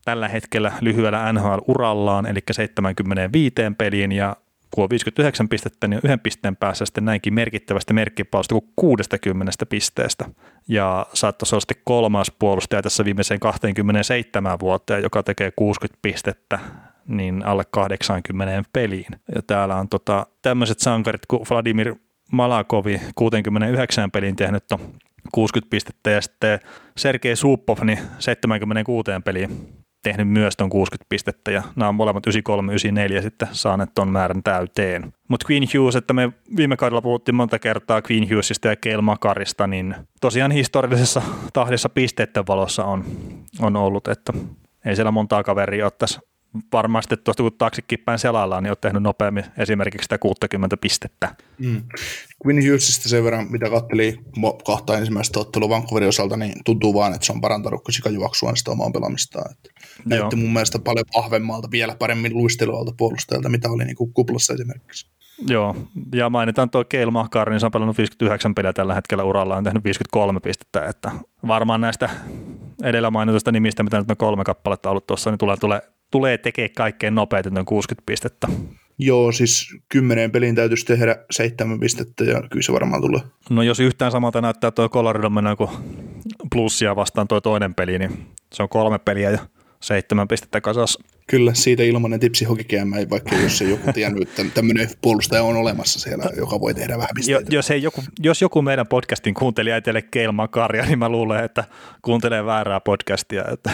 tällä hetkellä lyhyellä NHL-urallaan, eli 75 peliin ja kun on 59 pistettä, niin yhden pisteen päässä sitten näinkin merkittävästä merkkipausta kuin 60 pisteestä. Ja saattaisi olla sitten kolmas puolustaja tässä viimeiseen 27 vuoteen, joka tekee 60 pistettä niin alle 80 peliin. Ja täällä on tota, tämmöiset sankarit kuin Vladimir Malakovi 69 pelin tehnyt on 60 pistettä ja sitten Sergei Supov niin 76 peliin tehnyt myös tuon 60 pistettä ja nämä on molemmat 93-94 sitten saaneet tuon määrän täyteen. Mutta Queen Hughes, että me viime kaudella puhuttiin monta kertaa Queen Hughesista ja Keil Makarista, niin tosiaan historiallisessa tahdissa pisteiden valossa on, on ollut, että ei siellä montaa kaveria ole tässä varmasti tuosta kun taksikin selaillaan, niin olet tehnyt nopeammin esimerkiksi sitä 60 pistettä. Mm. Quinn Hughesista sen verran, mitä katteli kahta ensimmäistä ottelua Vancouverin osalta, niin tuntuu vaan, että se on parantanut sikajuoksua sitä omaa pelaamistaan. Että näytti mun mielestä paljon vahvemmalta, vielä paremmin luistelualta puolustajalta, mitä oli niin kuin kuplassa esimerkiksi. Joo, ja mainitaan tuo Keil Mahkar, niin se on pelannut 59 peliä tällä hetkellä uralla, on tehnyt 53 pistettä, että varmaan näistä edellä mainituista nimistä, mitä nyt on kolme kappaletta ollut tuossa, niin tulee, tulee tulee tekemään kaikkein nopeiten noin 60 pistettä. Joo, siis kymmeneen peliin täytyisi tehdä seitsemän pistettä ja kyllä se varmaan tulee. No jos yhtään samalta näyttää tuo Colorado mennään kuin plussia vastaan tuo toinen peli, niin se on kolme peliä ja seitsemän pistettä kasas. Kyllä, siitä ilmanen tipsi hokikeämä, vaikka jos ei joku tiennyt, että tämmöinen puolustaja on olemassa siellä, joka voi tehdä vähän pisteitä. Jo, jos, ei joku, jos joku meidän podcastin kuuntelija ei teille Keilman karja, niin mä luulen, että kuuntelee väärää podcastia. Että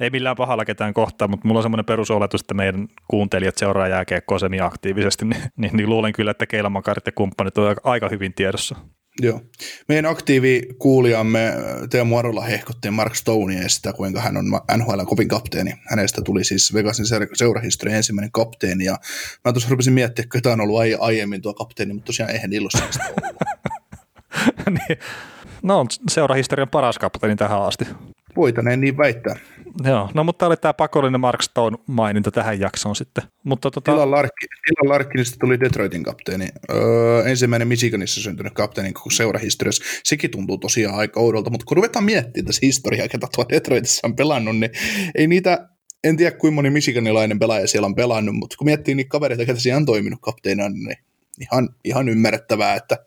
ei millään pahalla ketään kohtaa, mutta mulla on semmoinen perusoletus, että meidän kuuntelijat seuraa jääkiekkoa semi-aktiivisesti, niin, niin, niin, luulen kyllä, että Keilmakarit ja kumppanit on aika hyvin tiedossa. Joo. Meidän aktiivi kuulijamme Teemu Arola hehkotti Mark Stonea sitä, kuinka hän on NHL kovin kapteeni. Hänestä tuli siis Vegasin seurahistorian ensimmäinen kapteeni, ja mä tuossa rupesin miettiä, että ketä on ollut aiemmin tuo kapteeni, mutta tosiaan eihän Illossa ollut. niin. No on seurahistorian paras kapteeni tähän asti. Voitaneen niin väittää. Joo, no mutta oli tämä pakollinen Mark Stone maininta tähän jaksoon sitten. Mutta tota... Dylan, Larkin, Dylan Larkinista tuli Detroitin kapteeni. Öö, ensimmäinen Michiganissa syntynyt kapteeni koko seurahistoriassa. Sekin tuntuu tosiaan aika oudolta, mutta kun ruvetaan miettimään tässä historiaa, ketä tuo Detroitissa on pelannut, niin ei niitä, en tiedä kuinka moni Michiganilainen pelaaja siellä on pelannut, mutta kun miettii niitä kavereita, ketä siellä on toiminut kapteenina, niin ihan, ihan ymmärrettävää, että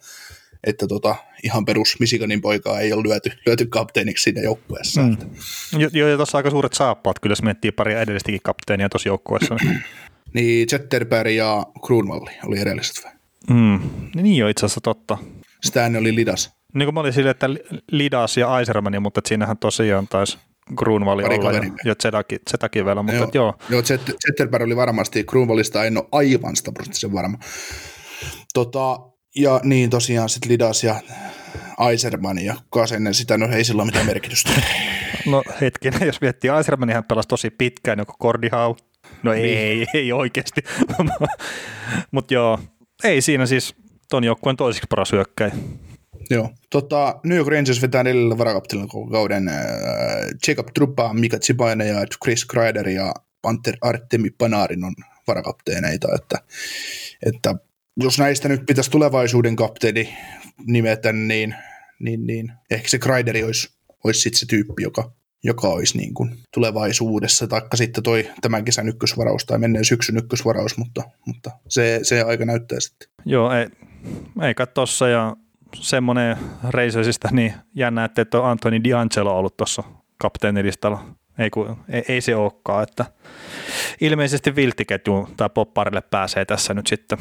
että tota, ihan perus Michiganin poikaa ei ole lyöty, lyöty kapteeniksi siinä joukkueessa. Mm. Joo, ja tuossa aika suuret saappaat, kyllä jos miettii paria edellistäkin kapteenia tuossa joukkueessa. niin Zetterberg ja Kruunvalli oli edelliset vai? Mm. Niin jo itse asiassa totta. Sitä oli Lidas. Niin kuin mä olin silleen, että Lidas ja Aisermani, mutta siinähän tosiaan taisi Grunwalli olla ja, ja Zedaki, Zedaki vielä, mutta joo. joo. Joo, Zetterberg oli varmasti, Grunwallista en ole aivan 100 varma. Tota, ja niin tosiaan sitten Lidas ja Aiserman ja kuka sen sitä, no ei sillä mitään merkitystä. No hetkinen, jos miettii, Aiserman hän pelasi tosi pitkään, joko Kordihau. No ei, niin. ei, ei oikeasti. Mutta joo, ei siinä siis ton joukkueen toiseksi paras hyökkäin. Joo. Tota, New York Rangers vetää neljällä varakaptelilla koko kauden. Äh, Jacob Truppa, Mika Zibainen ja Chris Kreider ja Panther Artemi Panarin on varakapteeneita, että, että jos näistä nyt pitäisi tulevaisuuden kapteeni nimetä, niin, niin, niin ehkä se Kreideri olisi, olisi sitten se tyyppi, joka, joka olisi niin kuin tulevaisuudessa, taikka sitten toi tämän kesän ykkösvaraus tai menneen syksyn ykkösvaraus, mutta, mutta se, se aika näyttää sitten. Joo, ei, ei kai tossa ja semmoinen Razorsista niin jännä, että, että on Anthony D'Angelo ollut tuossa kapteenilistalla. Ei, kun, ei, ei, se olekaan, että ilmeisesti vilttiketju tai popparille pääsee tässä nyt sitten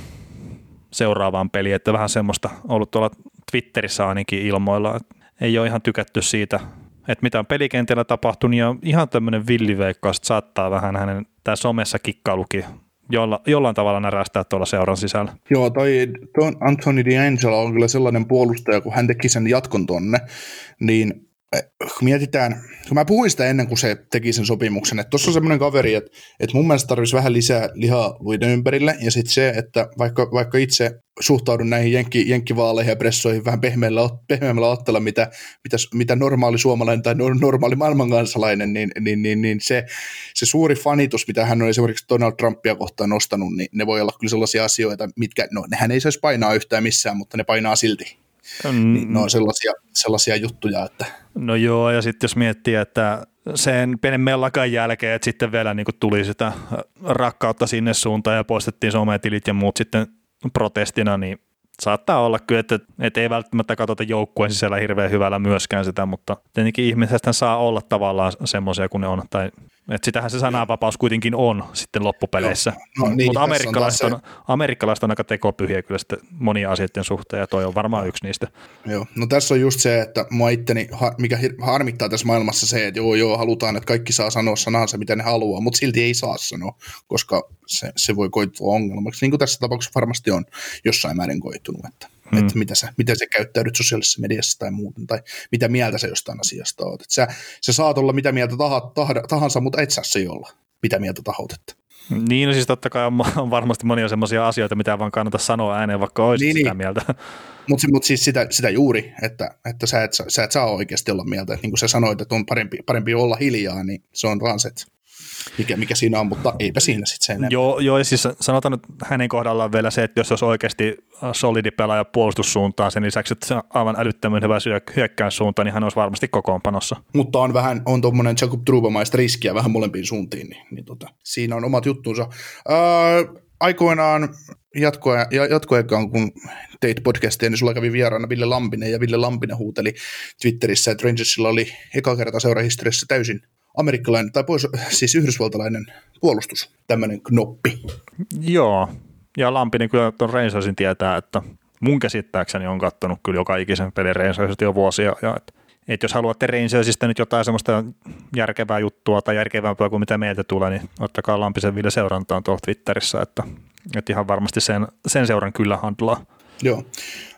seuraavaan peliin, että vähän semmoista ollut tuolla Twitterissä ainakin ilmoilla, että ei ole ihan tykätty siitä, että mitä on pelikentällä tapahtunut ja ihan tämmöinen villiveikko, että saattaa vähän hänen tämä somessa kikkailukin jolla, jollain tavalla närästää tuolla seuran sisällä. Joo, toi, toi Anthony D'Angelo on kyllä sellainen puolustaja, kun hän teki sen jatkon tonne, niin mietitään, kun mä puhuin sitä ennen kuin se teki sen sopimuksen, että tuossa on semmoinen kaveri, että, että mun mielestä tarvitsisi vähän lisää lihaa luiden ympärille, ja sitten se, että vaikka, vaikka itse suhtaudun näihin jenkki, jenkkivaaleihin ja pressoihin vähän pehmeällä, pehmeämmällä otteella, mitä, mitä, mitä normaali suomalainen tai normaali maailmankansalainen, niin, niin, niin, niin se, se suuri fanitus, mitä hän on esimerkiksi Donald Trumpia kohtaan nostanut, niin ne voi olla kyllä sellaisia asioita, mitkä, no nehän ei saisi painaa yhtään missään, mutta ne painaa silti. Mm. Niin ne on sellaisia, sellaisia juttuja, että... No joo, ja sitten jos miettii, että sen pienen mellakan jälkeen, että sitten vielä niin tuli sitä rakkautta sinne suuntaan ja poistettiin sometilit ja muut sitten protestina, niin saattaa olla kyllä, että, että ei välttämättä katsota joukkueen sisällä hirveän hyvällä myöskään sitä, mutta tietenkin ihmisestä saa olla tavallaan semmoisia kuin ne on, tai että sitähän se sananvapaus kuitenkin on sitten loppupeleissä. No, niin, Mutta amerikkalaiset on, on, amerikkalaiset on aika tekopyhiä kyllä sitten monia asioiden suhteen, ja toi on varmaan yksi niistä. Joo, no tässä on just se, että mua itteni, mikä harmittaa tässä maailmassa se, että joo, joo, halutaan, että kaikki saa sanoa sanansa, mitä ne haluaa, mutta silti ei saa sanoa, koska se, se voi koitua ongelmaksi, niin kuin tässä tapauksessa varmasti on jossain määrin koitunut, että mm. että mitä sä, miten sä käyttäydyt sosiaalisessa mediassa tai muuten, tai mitä mieltä sä jostain asiasta oot. Että sä, sä saat olla mitä mieltä tahansa, mutta et saa se olla mitä mieltä tahot. Että. Niin, no siis totta kai on, on varmasti monia semmoisia asioita, mitä vaan kannata sanoa ääneen, vaikka olisit niin, sitä niin. mieltä. Mutta mut siis sitä, sitä juuri, että, että sä, et, sä et saa oikeasti olla mieltä. Että niin kuin sä sanoit, että on parempi, parempi olla hiljaa, niin se on vaan se, että mikä, mikä siinä on, mutta eipä siinä sitten sen Joo, joo, ja siis sanotaan nyt hänen kohdallaan vielä se, että jos olisi oikeasti solidi pelaaja puolustussuuntaan sen lisäksi, että se on aivan älyttömän hyvä hyökkäyssuunta, niin hän olisi varmasti kokoonpanossa. Mutta on vähän, on tuommoinen Jacob Trubamaista riskiä vähän molempiin suuntiin, niin, niin tota, siinä on omat juttunsa. Öö, aikoinaan jatkoa, jatkoaikaan, kun teit podcastia, niin sulla kävi vieraana Ville Lampinen, ja Ville Lampinen huuteli Twitterissä, että Rangersilla oli eka kerta seurahistoriassa täysin amerikkalainen tai pois, siis yhdysvaltalainen puolustus, tämmöinen knoppi. Joo, ja Lampinen kyllä tuon Rangersin tietää, että mun käsittääkseni on kattonut kyllä joka ikisen pelin Rangersista jo vuosia, ja että et jos haluatte Rangersista nyt jotain semmoista järkevää juttua tai järkevämpää kuin mitä meiltä tulee, niin ottakaa Lampisen Ville seurantaan tuolla Twitterissä, että, että ihan varmasti sen, sen seuran kyllä handlaa. Joo.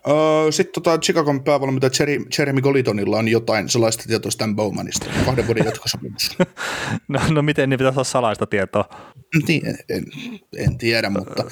Öö, Sitten tota Chicagon päävalmentaja Jeremy, Jeremy Golitonilla on jotain sellaista tietoa Stan Bowmanista, kahden vuoden jatkosopimus. no, no miten niin pitäisi olla salaista tietoa? Niin, en, en tiedä, mutta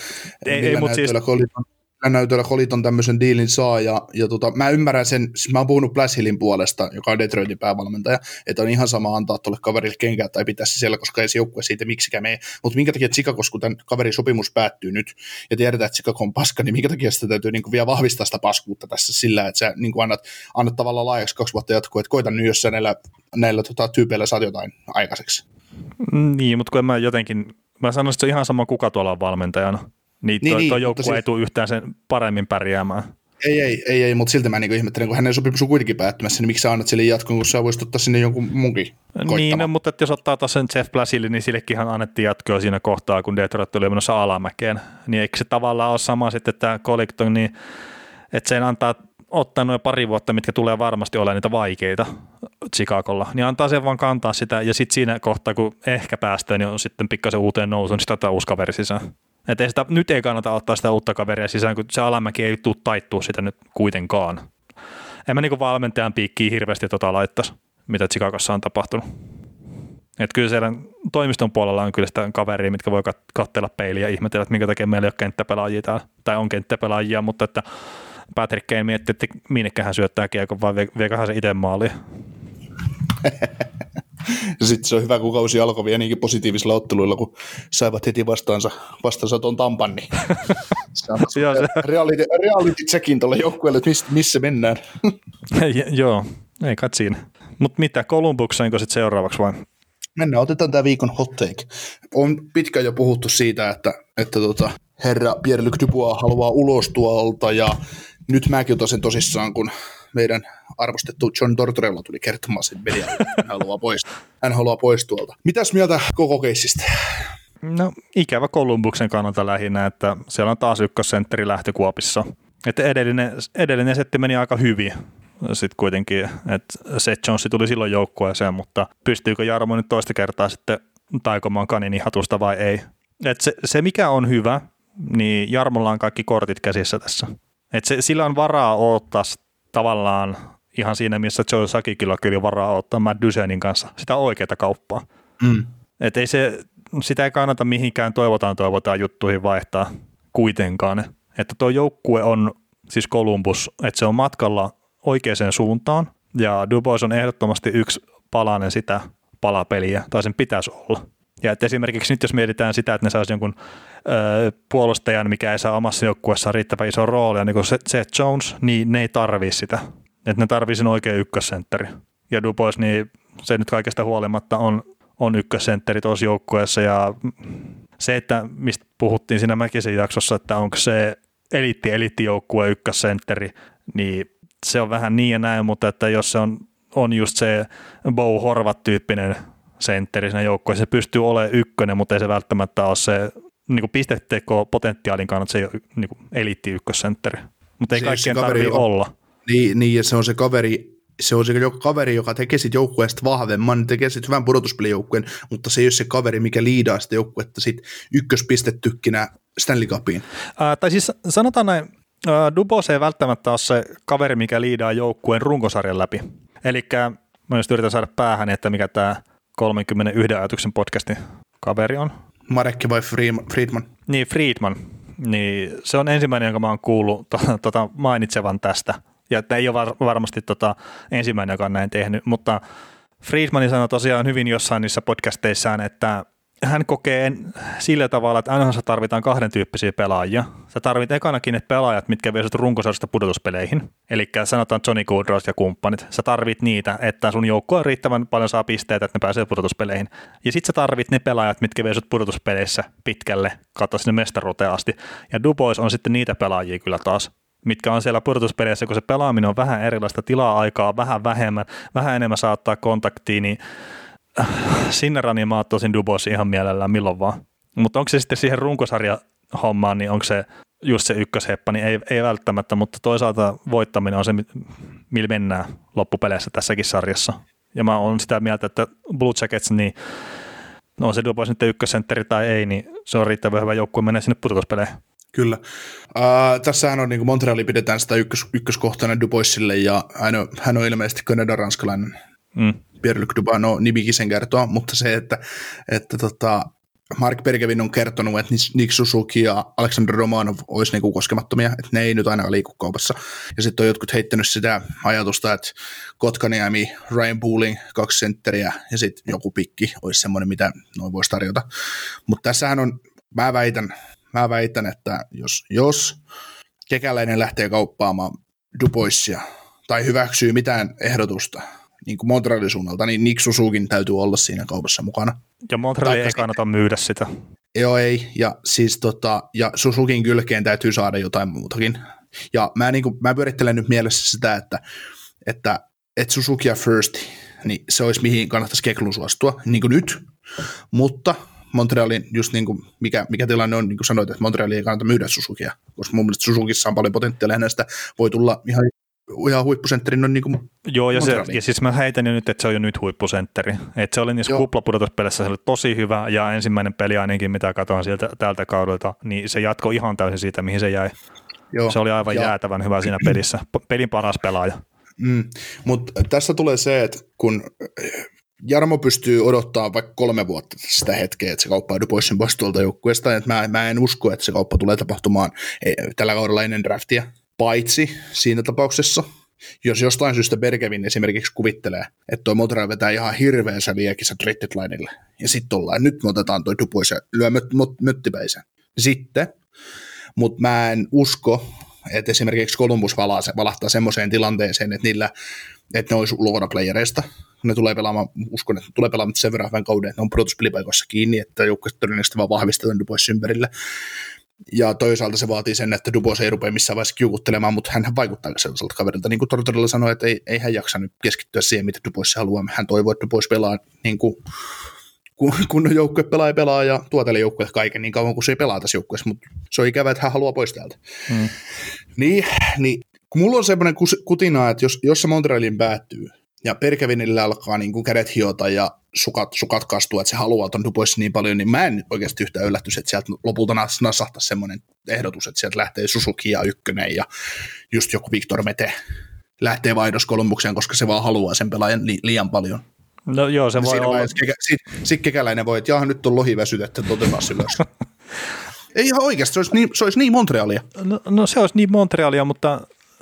ei, ei, mutta siis... Goliton, näytöllä Holiton tämmöisen diilin saa, ja, ja tota, mä ymmärrän sen, siis mä oon puhunut Hillin puolesta, joka on Detroitin päävalmentaja, että on ihan sama antaa tuolle kaverille kenkää tai pitää se siellä, koska ei se joukkue siitä miksikään mene. Mutta minkä takia Chicago, kun tämän kaverin sopimus päättyy nyt, ja tiedetään, että Chicago on paska, niin minkä takia sitä täytyy niin kuin vielä vahvistaa sitä paskuutta tässä sillä, että sä niin kuin annat, annat tavallaan laajaksi kaksi vuotta jatkuu, että koita nyt, jos sä näillä, näillä tota, tyypeillä saat jotain aikaiseksi. Niin, mutta kun mä jotenkin, mä sanoisin, että se on ihan sama kuka tuolla on valmentajana niin, niin, toi, niin, toi joukkue siis... ei tule yhtään sen paremmin pärjäämään. Ei, ei, ei, ei mutta silti mä niinku ihmettelen, kun hänen sopimus on kuitenkin päättymässä, niin miksi sä annat sille jatkon, kun sä voisit ottaa sinne jonkun munkin Niin, no, mutta että jos ottaa taas sen Jeff Blasille, niin sillekin annettiin jatkoa siinä kohtaa, kun Detroit oli menossa alamäkeen. Niin eikö se tavallaan ole sama sitten tämä Collecton, niin että sen antaa ottaa noin pari vuotta, mitkä tulee varmasti olemaan niitä vaikeita Chicagolla, niin antaa sen vaan kantaa sitä, ja sitten siinä kohtaa, kun ehkä päästään, niin on sitten pikkasen uuteen nousuun, niin sitä uusi kaveri sisään. Et ei sitä, nyt ei kannata ottaa sitä uutta kaveria sisään, kun se alamäki ei tule taittua sitä nyt kuitenkaan. En mä niin valmentajan piikkiin hirveästi tota laittaisi, mitä Chicagossa on tapahtunut. Et kyllä siellä toimiston puolella on kyllä sitä kaveria, mitkä voi katsella peiliä ja ihmetellä, että minkä takia meillä ei ole kenttäpelaajia täällä, tai on kenttäpelaajia, mutta että Patrick Kane miettii, että minnekähän syöttää kiekon, vai vieköhän se itse maaliin. Sitten se on hyvä, kun kausi alkoi vielä niinkin positiivisilla otteluilla, kun saivat heti vastaansa, vastaansa tuon tampan, niin se on reality, reality checkin tuolle joukkueelle, että missä, missä mennään. joo, ei kai siinä. Mutta mitä, Columbuksenko sitten seuraavaksi vai? Mennään, otetaan tämä viikon hot take. On pitkään jo puhuttu siitä, että, että tota, herra Pierre-Luc Dubois haluaa ulos tuolta ja nyt mäkin otan sen tosissaan, kun meidän arvostettu John Tortorella tuli kertomaan sen peliä, hän haluaa pois, hän haluaa pois tuolta. Mitäs mieltä koko keissistä? No ikävä Kolumbuksen kannalta lähinnä, että siellä on taas ykkössentteri lähtökuopissa. Että edellinen, edellinen setti meni aika hyvin sitten kuitenkin, että Seth Jones tuli silloin joukkueeseen, mutta pystyykö Jarmo nyt toista kertaa sitten taikomaan kanini hatusta vai ei. Et se, se, mikä on hyvä, niin Jarmolla on kaikki kortit käsissä tässä. Et se, sillä on varaa ottaa tavallaan ihan siinä, missä Joe Sakikilla kyllä varaa ottaa Matt Dysenin kanssa sitä oikeaa kauppaa. Mm. Et ei se, sitä ei kannata mihinkään toivotaan toivotaan juttuihin vaihtaa kuitenkaan. Että tuo joukkue on siis Columbus, että se on matkalla oikeaan suuntaan ja Dubois on ehdottomasti yksi palanen sitä palapeliä, tai sen pitäisi olla. Ja että esimerkiksi nyt jos mietitään sitä, että ne saisi jonkun puolustajan, mikä ei saa omassa joukkueessaan riittävän iso roolia, niin kuin Seth Jones, niin ne ei tarvii sitä. Että ne tarvii sen oikein ykkössentteri. Ja Dubois, niin se nyt kaikesta huolimatta on, on ykkössentteri tuossa joukkueessa ja se, että mistä puhuttiin siinä Mäkisen jaksossa, että onko se eliitti eliittijoukkue ykkössentteri, niin se on vähän niin ja näin, mutta että jos se on, on just se Bow Horvat-tyyppinen sentteri siinä joukkueessa, se pystyy olemaan ykkönen, mutta ei se välttämättä ole se niin pisteteko potentiaalin kannalta se ei ole niin eliitti ykkössentteri. Mutta ei se kaikkien tarvitse olla. Niin, niin, ja se on se kaveri, se on se kaveri, joka tekee sit joukkueesta vahvemman, tekee sit hyvän pudotuspelijoukkueen, mutta se ei ole se kaveri, mikä liidaa sitä joukkuetta sit ykköspistetykkinä Stanley Cupiin. Ää, tai siis sanotaan näin, Dubos ei välttämättä ole se kaveri, mikä liidaa joukkueen runkosarjan läpi. Eli mä just yritän saada päähän, että mikä tämä 31 ajatuksen podcastin kaveri on. Marekki vai Friedman? Niin, Friedman. Niin, se on ensimmäinen, jonka mä oon kuullut to, tota, mainitsevan tästä. Ja että ei ole var, varmasti tota, ensimmäinen, joka on näin tehnyt, mutta Friedman sanoi tosiaan hyvin jossain niissä podcasteissaan, että hän kokee sillä tavalla, että aina tarvitaan kahden tyyppisiä pelaajia. Sä tarvit ekanakin ne pelaajat, mitkä viesivät runkosarjasta pudotuspeleihin. Eli sanotaan Johnny Goodrow ja kumppanit. Sä tarvit niitä, että sun joukko on riittävän paljon saa pisteitä, että ne pääsee pudotuspeleihin. Ja sit sä tarvit ne pelaajat, mitkä viesivät pudotuspeleissä pitkälle, katsoa sinne mestaruuteen asti. Ja Dubois on sitten niitä pelaajia kyllä taas, mitkä on siellä pudotuspeleissä, kun se pelaaminen on vähän erilaista, tilaa aikaa vähän vähemmän, vähän enemmän saattaa kontaktiin, niin sinne mä tosin Dubos ihan mielellään milloin vaan. Mutta onko se sitten siihen runkosarja hommaan, niin onko se just se ykkösheppa, niin ei, ei välttämättä, mutta toisaalta voittaminen on se, millä mennään loppupeleissä tässäkin sarjassa. Ja mä oon sitä mieltä, että Blue Jackets, niin no on se Dubos nyt ykkössentteri tai ei, niin se on riittävän hyvä joukkue mennä sinne pudotuspeleihin. Kyllä. Uh, tässähän on, niin kuin Montreali pidetään sitä ykkös, ykköskohtainen Duboisille, ja hän on, hän on ilmeisesti Kanada-ranskalainen. Mm. Pierre-Luc Dubano nimikin sen kertoo, mutta se, että, että tota, Mark Bergevin on kertonut, että Nick Suzuki ja Alexander Romanov olisi niinku koskemattomia, että ne ei nyt aina liiku kaupassa. Ja sitten on jotkut heittänyt sitä ajatusta, että Kotkaniemi, Ryan Pooling, kaksi sentteriä ja sitten joku pikki olisi semmoinen, mitä noin voisi tarjota. Mutta tässähän on, mä väitän, mä väitän, että jos, jos kekäläinen lähtee kauppaamaan Duboisia tai hyväksyy mitään ehdotusta, niin kuin Montrealin suunnalta, niin Nick Suzukin täytyy olla siinä kaupassa mukana. Ja Montrealin ei kannata myydä sitä. Joo, ei. Ja, siis tota, ja Suzukin kylkeen täytyy saada jotain muutakin. Ja mä, niin kuin, mä pyörittelen nyt mielessä sitä, että, että, että Suzuki ja First, niin se olisi mihin kannattaisi Keklun suostua, niin kuin nyt. Mutta Montrealin, just niin kuin mikä, mikä tilanne on, niin kuin sanoit, että Montrealin ei kannata myydä Suzukia, koska mun mielestä Suzukissa on paljon potentiaalia, hänestä voi tulla ihan ihan huippusentterin on niin kuin Joo, ja, se, ja siis mä heitän jo nyt, että se on jo nyt huippusentteri. Että se oli niissä kuplapudotuspelissä, se oli tosi hyvä, ja ensimmäinen peli ainakin, mitä katsoin sieltä tältä kaudelta, niin se jatkoi ihan täysin siitä, mihin se jäi. Joo. Se oli aivan ja. jäätävän hyvä siinä pelissä. Pelin paras pelaaja. Mm. Mutta tässä tulee se, että kun Jarmo pystyy odottaa vaikka kolme vuotta sitä hetkeä, että se kauppaa Duboisin pois tuolta joukkueesta, että mä, mä en usko, että se kauppa tulee tapahtumaan tällä kaudella ennen draftia, paitsi siinä tapauksessa, jos jostain syystä Bergevin esimerkiksi kuvittelee, että tuo Montreal vetää ihan hirveän säliäkisä traded lineille, ja sitten ollaan, nyt me otetaan toi Dubois ja lyö möt, möttipäisen. Sitten, mutta mä en usko, että esimerkiksi Columbus valahtaa semmoiseen tilanteeseen, että niillä että ne olisi ulkona playereista. Ne tulee pelaamaan, uskon, että ne tulee pelaamaan sen verran hyvän kauden, että ne on pudotuspelipaikoissa kiinni, että joukkue todennäköisesti vaan vahvistetaan Dubois ympärille. Ja toisaalta se vaatii sen, että Dubos ei rupea missään vaiheessa kiukuttelemaan, mutta hän vaikuttaa sellaiselta kaverilta. Niin kuin Tortorella sanoi, että ei, ei hän jaksa nyt keskittyä siihen, mitä Dubos haluaa. Hän toivoo, että Dubos pelaa niin kuin kun, kun joukkue pelaa ja pelaa ja tuo tälle joukkue kaiken niin kauan kuin se ei pelaa tässä joukkueessa, mutta se on ikävä, että hän haluaa pois täältä. Hmm. Niin, niin kun mulla on semmoinen kutina, että jos, jos se Montrealin päättyy ja Perkevinillä alkaa niin kuin kädet hiota ja sukat, sukat kastua, että se haluaa ton Dubois niin paljon, niin mä en oikeasti yhtään yllättyisi, että sieltä lopulta nasahtaa semmoinen ehdotus, että sieltä lähtee Suzuki ja ykkönen ja just joku Victor Mete lähtee vaihdos Kolumbukseen, koska se vaan haluaa sen pelaajan li- liian paljon. No joo, se voi olla. Sitten sit kekäläinen voi, että jaha, nyt on lohi väsytetty, otetaan ylös. Ei ihan oikeasti, se olisi niin, se olisi niin Montrealia. No, no se olisi niin Montrealia, mutta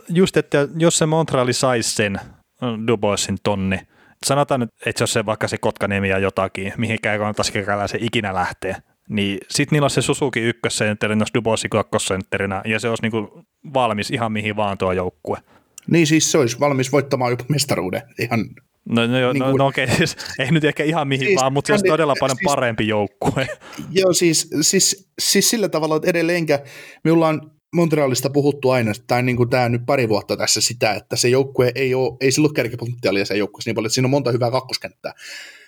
just, että jos se Montreali saisi sen Duboisin tonni, sanotaan nyt, että jos se vaikka se Kotkaniemi ja jotakin, mihinkään kannattaisi se ikinä lähteä, niin sitten niillä on se Suzuki ykkössentteri, jos Duboisi kakkosentterinä, ja se olisi niinku valmis ihan mihin vaan tuo joukkue. Niin siis se olisi valmis voittamaan jopa mestaruuden ihan No, no, no, niin kuin, no okei, okay, siis ei nyt ehkä ihan mihin siis, vaan, mutta se olisi todella paljon siis, parempi joukkue. Joo, siis, siis, siis sillä tavalla, että edelleenkä minulla on Montrealista puhuttu aina, tai niin kuin tämä nyt pari vuotta tässä sitä, että se joukkue ei ole, ei sillä ole kärkipotentiaalia se joukkue niin paljon, että siinä on monta hyvää kakkoskenttää.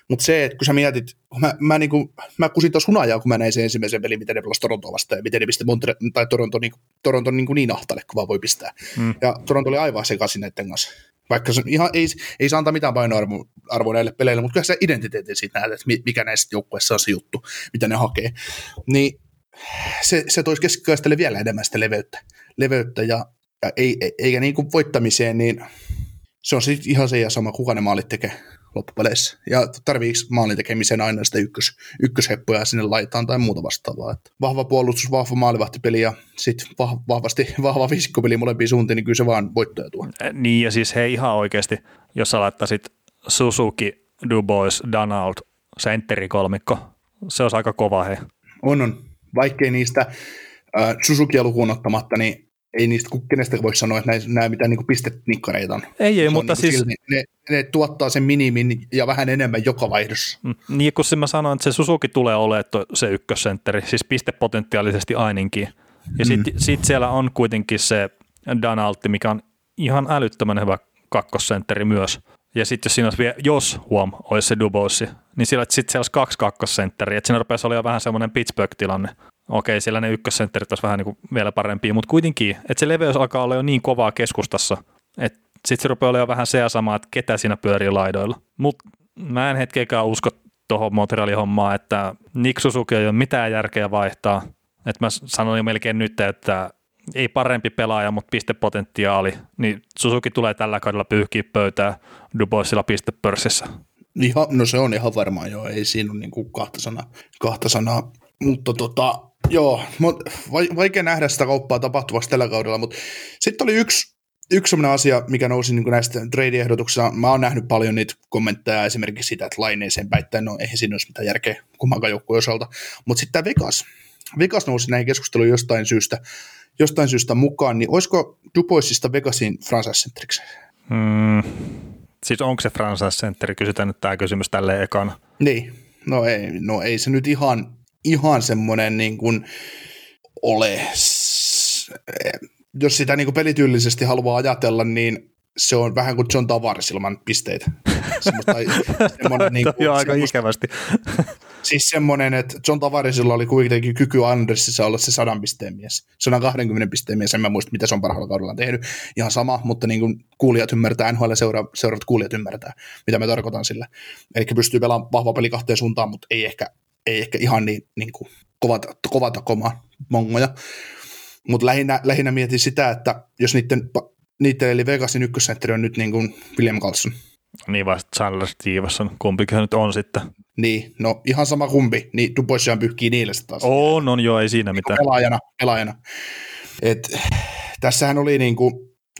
Mutta se, että kun sä mietit, mä, mä, niinku, mä kusin tuossa hunajaa, kun mä näin sen ensimmäisen pelin, miten ne pelasivat Torontoa vastaan ja miten ne pisti Montre- tai Toronto, niin, Toronto niin, kuin niin ahtalle, kun vaan voi pistää. Mm. Ja Toronto oli aivan sekaisin näiden kanssa. Vaikka se ihan, ei, ei saa antaa mitään painoarvoa näille peleille, mutta kyllä se identiteetti siitä näet, että mikä näistä joukkueissa on se juttu, mitä ne hakee. Niin se, se toisi keskikaistelle vielä enemmän sitä leveyttä, leveyttä ja, ja ei, eikä niin kuin voittamiseen, niin se on sitten ihan se ja sama, kuka ne maalit tekee loppupeleissä. Ja tarviiko maalin tekemiseen aina sitä ykkös, ykkösheppoja sinne laitaan tai muuta vastaavaa. Että vahva puolustus, vahva maalivahtipeli ja sitten vah, vahvasti vahva viisikkopeli molempiin suuntiin, niin kyllä se vaan voittoja tuo. Niin ja siis hei ihan oikeasti, jos sä laittaisit Suzuki, Dubois, Donald, sentteri kolmikko, se olisi aika kova he. On, on. Vaikkei niistä äh, Suzukia lukuun ottamatta, niin ei niistä kenestä voi sanoa, että nämä mitään niin pistetnikkareita on. Ei, ei, mutta niin siis... Silti, ne, ne, tuottaa sen minimin ja vähän enemmän joka vaihdossa. Mm, niin, kun mä sanoin, että se Suzuki tulee olemaan se ykkössentteri, siis pistepotentiaalisesti ainakin. Ja sitten mm. sit siellä on kuitenkin se Donaldi, mikä on ihan älyttömän hyvä kakkosentteri myös. Ja sitten jos siinä olisi vielä, jos huom, olisi se Dubossi, niin sillä sitten siellä olisi kaksi kakkosentteriä, että siinä rupeaisi olla jo vähän semmoinen Pittsburgh-tilanne. Okei, siellä ne ykkössentterit olisi vähän niin kuin vielä parempia, mutta kuitenkin, että se leveys alkaa olla jo niin kovaa keskustassa, että sitten se rupeaa olemaan vähän se sama, että ketä siinä pyörii laidoilla. Mutta mä en hetkeäkään usko tuohon Montrealin hommaan, että Nick Suzuki ei ole mitään järkeä vaihtaa. Että mä sanoin jo melkein nyt, että ei parempi pelaaja, mutta pistepotentiaali, niin Suzuki tulee tällä kaudella pyyhkiä pöytää Duboisilla pistepörssissä. Ihan, no se on ihan varmaan joo, ei siinä ole niin kuin kahta sanaa, kahta sanaa. mutta tota, joo, vaikea nähdä sitä kauppaa tapahtuvaksi tällä kaudella, mutta sitten oli yksi, yksi sellainen asia, mikä nousi niin näistä trade-ehdotuksista. Mä oon nähnyt paljon niitä kommentteja esimerkiksi sitä, että laineeseen päittää, no eihän siinä olisi mitään järkeä kummankaan joukkueen osalta. Mutta sitten tämä Vegas, Vegas nousi näihin keskusteluun jostain syystä, jostain syystä mukaan, niin olisiko Duboisista Vegasin franchise hmm. Siis onko se franchise centeri? Kysytään nyt tämä kysymys tälle ekana. Niin, no ei, no ei se nyt ihan, ihan semmoinen niin kuin ole. Jos sitä niin kuin pelityylisesti haluaa ajatella, niin se on vähän kuin John Tavares ilman pisteitä. Semmoista, semmoinen, niin kuin, aika semmoista, ikävästi. Siis semmoinen, että John Tavaresilla oli kuitenkin kyky Andersissa olla se sadan pisteen mies. 120 pisteen mies, en mä muista, mitä se on parhaalla kaudella tehnyt. Ihan sama, mutta niin kuin kuulijat ymmärtää, NHL seura- seuraavat kuulijat ymmärtää, mitä me tarkoitan sillä. Eli pystyy pelaamaan vahva peli kahteen suuntaan, mutta ei ehkä, ei ehkä ihan niin, niin kuin kovata, kovata komaa mongoja. Mutta lähinnä, lähinnä mietin sitä, että jos niiden, niiden eli Vegasin ykkössentteri on nyt niin kuin William Carlson – niin vasta Chandler Stevenson, kumpikin nyt on sitten. Niin, no ihan sama kumpi, niin Duboisian pyyhkii niille taas. On, on joo, ei siinä mitään. Pelaajana, pelaajana. Et, tässähän oli niin kuin,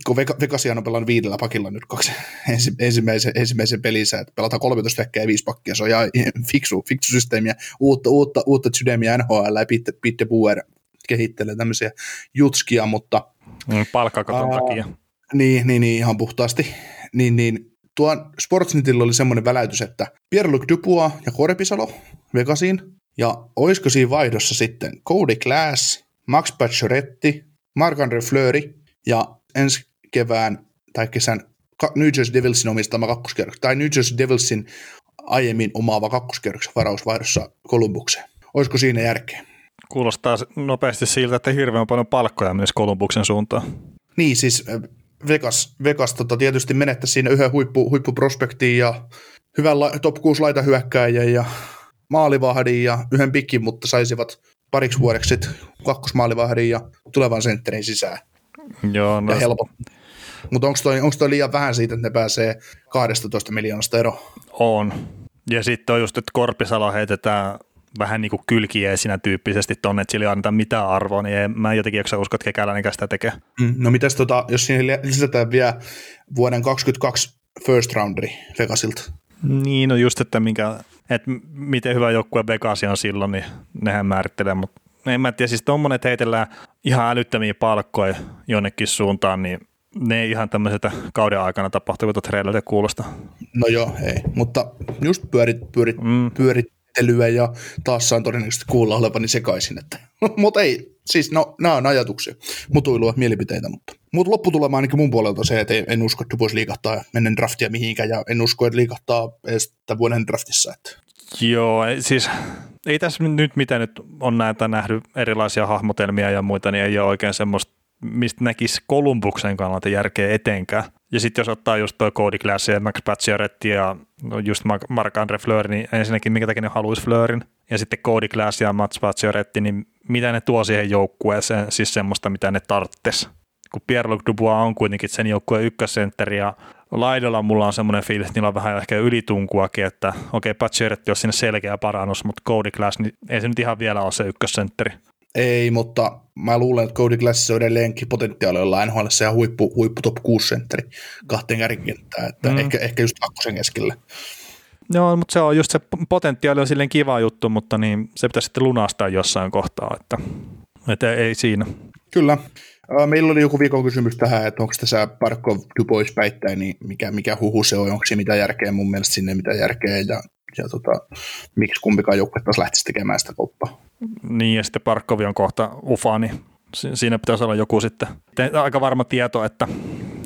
kun Vegasian on pelannut viidellä pakilla nyt kaksi ensimmäisen, ensimmäisen pelinsä, että pelataan 13 vekkiä ja viisi pakkia, se on ihan fiksu, fiksu systeemiä, uutta, uutta, uutta sydämiä NHL ja Pitte, Pitte Buer kehittelee tämmöisiä jutskia, mutta... Mm, palkkakaton takia. Niin, niin, niin, ihan puhtaasti. Niin, niin tuon Sportsnetilla oli semmoinen väläytys, että Pierre-Luc Dupuis ja Korpisalo Vegasiin, ja olisiko siinä vaihdossa sitten Cody Glass Max Pacioretti, Marc-André Fleury ja ensi kevään tai kesän New Jersey Devilsin omistama kakkoskerros, tai New Jersey Devilsin aiemmin omaava kakkoskerroksen varausvaihdossa Kolumbukseen. Olisiko siinä järkeä? Kuulostaa nopeasti siltä, että hirveän paljon palkkoja menisi Kolumbuksen suuntaan. Niin, siis Vegas, Vegas tota, tietysti menettäisi siinä yhden huippu, huippuprospektiin ja hyvän la, top 6 laitahyökkääjän ja maalivahdin ja yhden pikin, mutta saisivat pariksi vuodeksi sit kakkosmaalivahdin ja tulevan sentterin sisään. Joo, no. Ja. Mutta onko toi, onko toi liian vähän siitä, että ne pääsee 12 miljoonasta eroon? On. Ja sitten on just, että Korpisalo heitetään vähän niin kuin kylkiesinä tyyppisesti tonne, että sillä ei anneta mitään arvoa, niin en, mä jotenkin jaksa usko, että kekäläinen sitä tekee. Mm, no mitäs tota, jos siihen lisätään vielä vuoden 2022 first rounderi Vegasilta? Niin, no just, että, minkä, että miten hyvä joukkue Vegas on silloin, niin nehän määrittelee, mutta en mä tiedä, siis tuommoinen, että heitellään ihan älyttömiä palkkoja jonnekin suuntaan, niin ne ei ihan tämmöiseltä kauden aikana tapahtuvilta trailerilta kuulosta. No joo, ei, mutta just pyörit, pyörit, mm. Pyörittelyä ja taas saan todennäköisesti kuulla olevani sekaisin, että, mutta ei, siis no, nämä on ajatuksia, mutuilua, mielipiteitä, mutta, mutta lopputulema ainakin mun puolelta se, että en usko, että voisi liikahtaa menen draftia mihinkään ja en usko, että liikahtaa edes tämän vuoden draftissa. Että. Joo, siis ei tässä nyt mitä nyt on näitä nähnyt erilaisia hahmotelmia ja muita, niin ei ole oikein semmoista mistä näkisi Kolumbuksen kannalta järkeä etenkään. Ja sitten jos ottaa just toi Cody Glass ja Max Pacioretti ja no just Marc-André Fleur, niin ensinnäkin minkä takia ne haluaisi Fleurin. Ja sitten Cody Glass ja Max Pacioretti, niin mitä ne tuo siihen joukkueeseen, siis semmoista, mitä ne tarttes. Kun Pierre-Luc Dubois on kuitenkin sen joukkueen ykkössentteri ja laidolla mulla on semmoinen fiilis, että niillä on vähän ehkä ylitunkuakin, että okei, okay, Pacioretti on sinne selkeä parannus, mutta Cody Glass, niin ei se nyt ihan vielä ole se ykkössentteri. Ei, mutta mä luulen, että Cody Glass on edelleenkin potentiaalilla NHL ja huippu, huippu top 6 sentteri kahteen kärkikenttään, että mm. ehkä, ehkä just kakkosen keskellä. Joo, mutta se on just se potentiaali on silleen kiva juttu, mutta niin se pitäisi sitten lunastaa jossain kohtaa, että, että ei siinä. Kyllä. Meillä oli joku viikon kysymys tähän, että onko tässä Parkov Dubois päittäin, niin mikä, mikä huhu se on, onko se mitä järkeä, mun mielestä sinne mitä järkeä, ja, ja tota, miksi kumpikaan joukkue taas lähtisi tekemään sitä kauppaa. Niin, ja sitten Parkkovi on kohta ufa, niin siinä pitäisi olla joku sitten aika varma tieto, että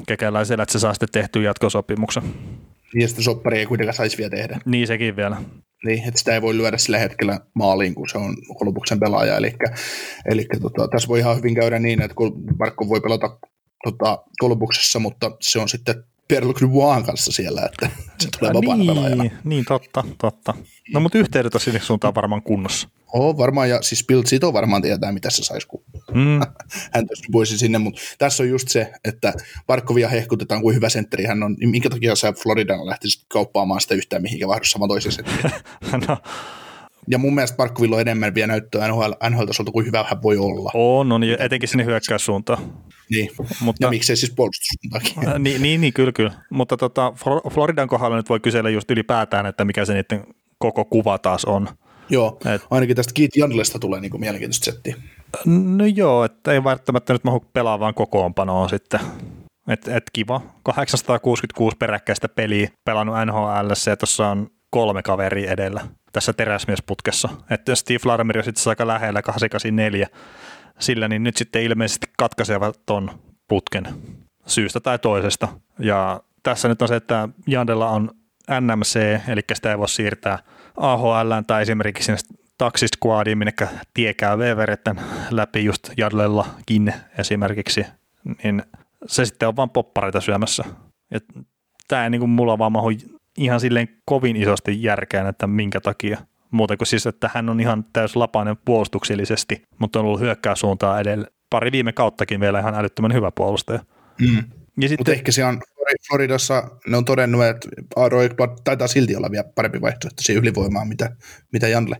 kekäläisellä, että se saa sitten tehtyä jatkosopimuksen. Ja sitten soppari ei kuitenkaan saisi vielä tehdä. Niin, sekin vielä. Niin, että sitä ei voi lyödä sillä hetkellä maaliin, kun se on kolmuksen pelaaja. Eli, eli tota, tässä voi ihan hyvin käydä niin, että kun Markko voi pelata tota, kolmuksessa, mutta se on sitten Pierre-Luc kanssa siellä, että se tulee vapaana niin, pelaajana. Niin, totta, totta. No mutta yhteydet on sinne suuntaan varmaan kunnossa. Oo, varmaan, ja siis Bill Zito varmaan tietää, mitä se saisi, kun mm. hän voisi sinne, mutta tässä on just se, että Parkkovia hehkutetaan kuin hyvä sentteri hän on, niin minkä takia sä Floridan lähtisit kauppaamaan sitä yhtään mihinkä vaihdossa vaan toisen no. Ja mun mielestä Parkkovilla on enemmän vielä näyttöä NHL, NHL-tasolta kuin hyvä hän voi olla. On, on etenkin sinne hyökkäyssuuntaan. Niin, Mutta, ja miksei siis puolustussuuntaankin. Niin, niin, niin, kyllä, kyllä. Mutta tota, Floridan kohdalla nyt voi kysellä just ylipäätään, että mikä se niiden koko kuva taas on. Joo, Et, ainakin tästä Keith Janlesta tulee niin mielenkiintoista settiä. No joo, että ei välttämättä nyt mahu pelaa vaan kokoonpanoon sitten. Et, et kiva. 866 peräkkäistä peliä pelannut NHL ja tuossa on kolme kaveri edellä tässä teräsmiesputkessa. Että Steve Larmer on sitten aika lähellä 884 sillä, niin nyt sitten ilmeisesti katkaisevat ton putken syystä tai toisesta. Ja tässä nyt on se, että Jandella on NMC, eli sitä ei voi siirtää AHL tai esimerkiksi sinne taksisquadiin, minne tie käy veveretten läpi just Jadlellakin esimerkiksi, niin se sitten on vain poppareita syömässä. Ja tämä ei niin kuin mulla vaan mahu ihan silleen kovin isosti järkeen, että minkä takia. Muuten kuin siis, että hän on ihan täys lapainen puolustuksellisesti, mutta on ollut hyökkääsuuntaa edellä. Pari viime kauttakin vielä ihan älyttömän hyvä puolustaja. Mm. Ja sitten, mutta ehkä se on Floridassa, ne on todennut, että Roy taitaa silti olla vielä parempi vaihtoehto siihen ylivoimaan, mitä, mitä Janle.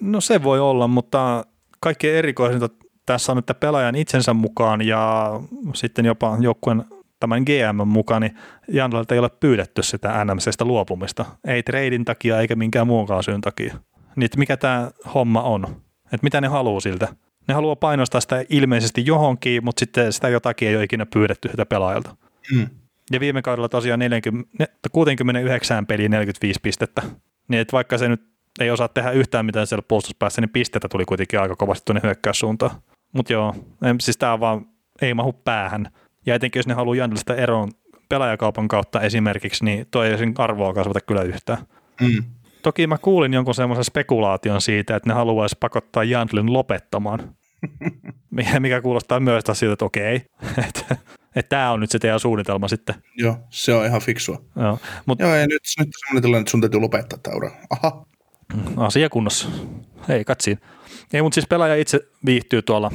No se voi olla, mutta kaikkein erikoisinta tässä on, että pelaajan itsensä mukaan ja sitten jopa joukkueen tämän GM mukaan, niin Janlelta ei ole pyydetty sitä NMCstä luopumista. Ei treidin takia eikä minkään muunkaan syyn takia. Niin mikä tämä homma on? Että mitä ne haluaa siltä? Ne haluaa painostaa sitä ilmeisesti johonkin, mutta sitten sitä jotakin ei ole ikinä pyydetty sitä pelaajalta. Mm. Ja viime kaudella tosiaan 40, 69 peliä 45 pistettä. Niin että vaikka se nyt ei osaa tehdä yhtään mitään siellä puolustuspäässä, niin pistettä tuli kuitenkin aika kovasti tuonne hyökkäyssuuntaan. Mutta joo, siis tämä vaan ei mahu päähän. Ja etenkin jos ne haluaa Jandelista eroon pelaajakaupan kautta esimerkiksi, niin toi ei sen arvoa kasvata kyllä yhtään. Mm. Toki mä kuulin jonkun semmoisen spekulaation siitä, että ne haluaisi pakottaa Jantlin lopettamaan. Mikä, kuulostaa myös taas siltä, että okei, että, tämä on nyt se teidän suunnitelma sitten. Joo, se on ihan fiksua. Joo, mutta Joo, ei nyt, nyt tilanne, että sun täytyy lopettaa tämä ura. Aha, asia kunnossa. Hei, katsiin. Ei, mutta siis pelaaja itse viihtyy tuolla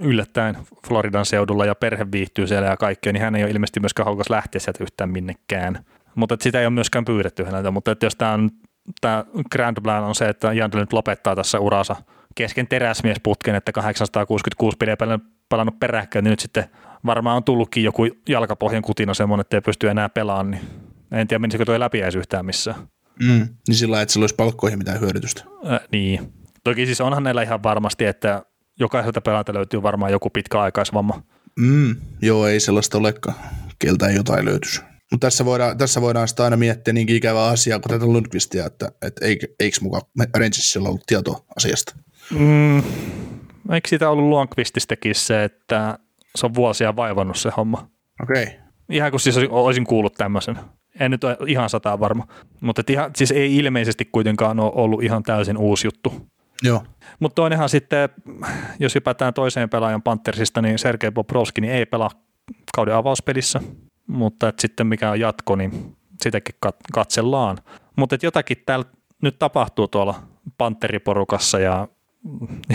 yllättäen Floridan seudulla ja perhe viihtyy siellä ja kaikkea, niin hän ei ole ilmeisesti myöskään halukas lähteä sieltä yhtään minnekään. Mutta sitä ei ole myöskään pyydetty häneltä, mutta että jos tämä on tämä grand plan on se, että Jandel nyt lopettaa tässä uransa kesken teräsmiesputken, että 866 peliä pelannut peräkkäin, niin nyt sitten varmaan on tullutkin joku jalkapohjan kutina semmoinen, että ei pysty enää pelaamaan, niin en tiedä menisikö tuo läpi edes yhtään missään. mm. niin sillä lailla, että sillä olisi palkkoihin mitään hyödytystä. Äh, niin. Toki siis onhan näillä ihan varmasti, että jokaiselta pelaajalta löytyy varmaan joku pitkäaikaisvamma. Mm. Joo, ei sellaista olekaan. Keltä ei jotain löytyisi. Mutta tässä voidaan, tässä voidaan sitä aina miettiä niin ikävää asiaa kuin tätä Lundqvistia, että, että eikö, eikö mukaan Rangersilla ollut tietoa asiasta. Mm, eikö siitä ollut Luonqvististäkin se, että se on vuosia vaivannut se homma? Okei. Okay. Ihan kun siis olisin kuullut tämmöisen. En nyt ole ihan sataa varma. Mutta ihan, siis ei ilmeisesti kuitenkaan ole ollut ihan täysin uusi juttu. Joo. Mutta toinenhan sitten, jos hypätään toiseen pelaajan Panthersista, niin Sergei Bobrovski niin ei pelaa kauden avauspelissä, mutta et sitten mikä on jatko, niin sitäkin kat- katsellaan. Mutta jotakin täällä nyt tapahtuu tuolla Panteriporukassa ja,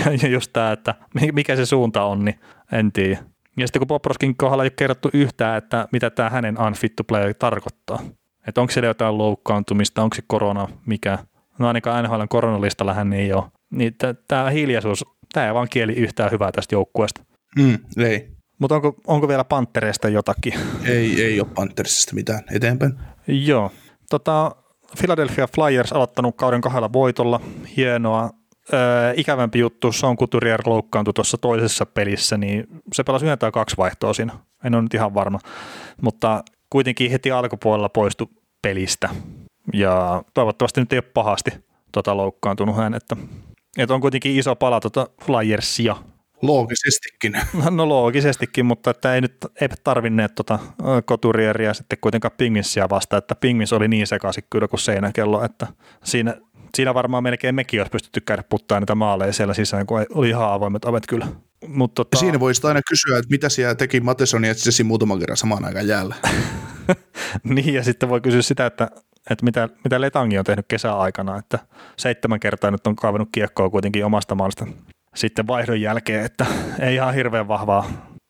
ja just tämä, että mikä se suunta on, niin en tiedä. Ja sitten kun Bobrovskin kohdalla ei ole kerrottu yhtään, että mitä tämä hänen unfit to play tarkoittaa. Että onko siellä jotain loukkaantumista, onko se korona, mikä. No ainakaan NHL koronalistalla hän ei ole. Niin tämä hiljaisuus, tämä ei vaan kieli yhtään hyvää tästä joukkueesta. Mm, ei. Mutta onko, onko vielä Pantereista jotakin? Ei, ei ole Panthersista mitään. Eteenpäin. Joo. Tota, Philadelphia Flyers aloittanut kauden kahdella voitolla. Hienoa. Öö, ikävämpi juttu, Sean Couturier loukkaantui tuossa toisessa pelissä, niin se pelasi yhden tai kaksi vaihtoa siinä. En ole nyt ihan varma. Mutta kuitenkin heti alkupuolella poistui pelistä. Ja toivottavasti nyt ei ole pahasti tota loukkaantunut hän, että, että on kuitenkin iso pala tota Flyersia. Loogisestikin. No loogisestikin, mutta että ei nyt ei tarvinneet tota Couturieria sitten kuitenkaan Pingvinsia vasta, että Pingvins oli niin sekaisin kyllä kuin seinäkello, että siinä, siinä varmaan melkein mekin olisi pystytty käydä puttaa niitä maaleja siellä sisään, kun oli ihan avoimet ovet kyllä. Mut tota... Siinä voisi aina kysyä, että mitä siellä teki Mateson ja Jesse muutaman kerran samaan aikaan jäällä. niin, ja sitten voi kysyä sitä, että, että mitä, mitä Letangi on tehnyt kesäaikana, että seitsemän kertaa nyt on kaivannut kiekkoa kuitenkin omasta maalista sitten vaihdon jälkeen, että ei ihan hirveän vahvaa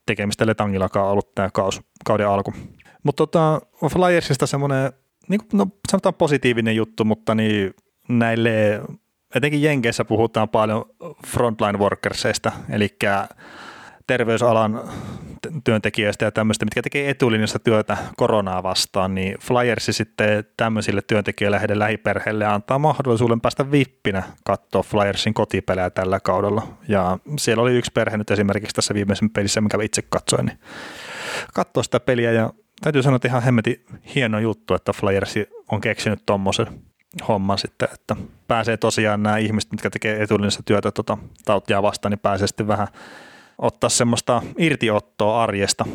tekemistä Letangillakaan ollut tämä kaus, kauden alku. Mutta tota, Flyersista semmoinen, niin no, sanotaan positiivinen juttu, mutta niin näille, etenkin Jenkeissä puhutaan paljon frontline workersista, eli terveysalan työntekijöistä ja tämmöistä, mitkä tekee etulinjassa työtä koronaa vastaan, niin Flyersi sitten tämmöisille työntekijöille heidän lähiperheille antaa mahdollisuuden päästä vippinä katsoa Flyersin kotipelejä tällä kaudella. Ja siellä oli yksi perhe nyt esimerkiksi tässä viimeisen pelissä, mikä itse katsoin, niin katsoa sitä peliä ja täytyy sanoa, että ihan hemmetin hieno juttu, että Flyersi on keksinyt tuommoisen homman sitten, että pääsee tosiaan nämä ihmiset, mitkä tekee etulinjassa työtä tota, tautia vastaan, niin pääsee sitten vähän ottaa semmoista irtiottoa arjesta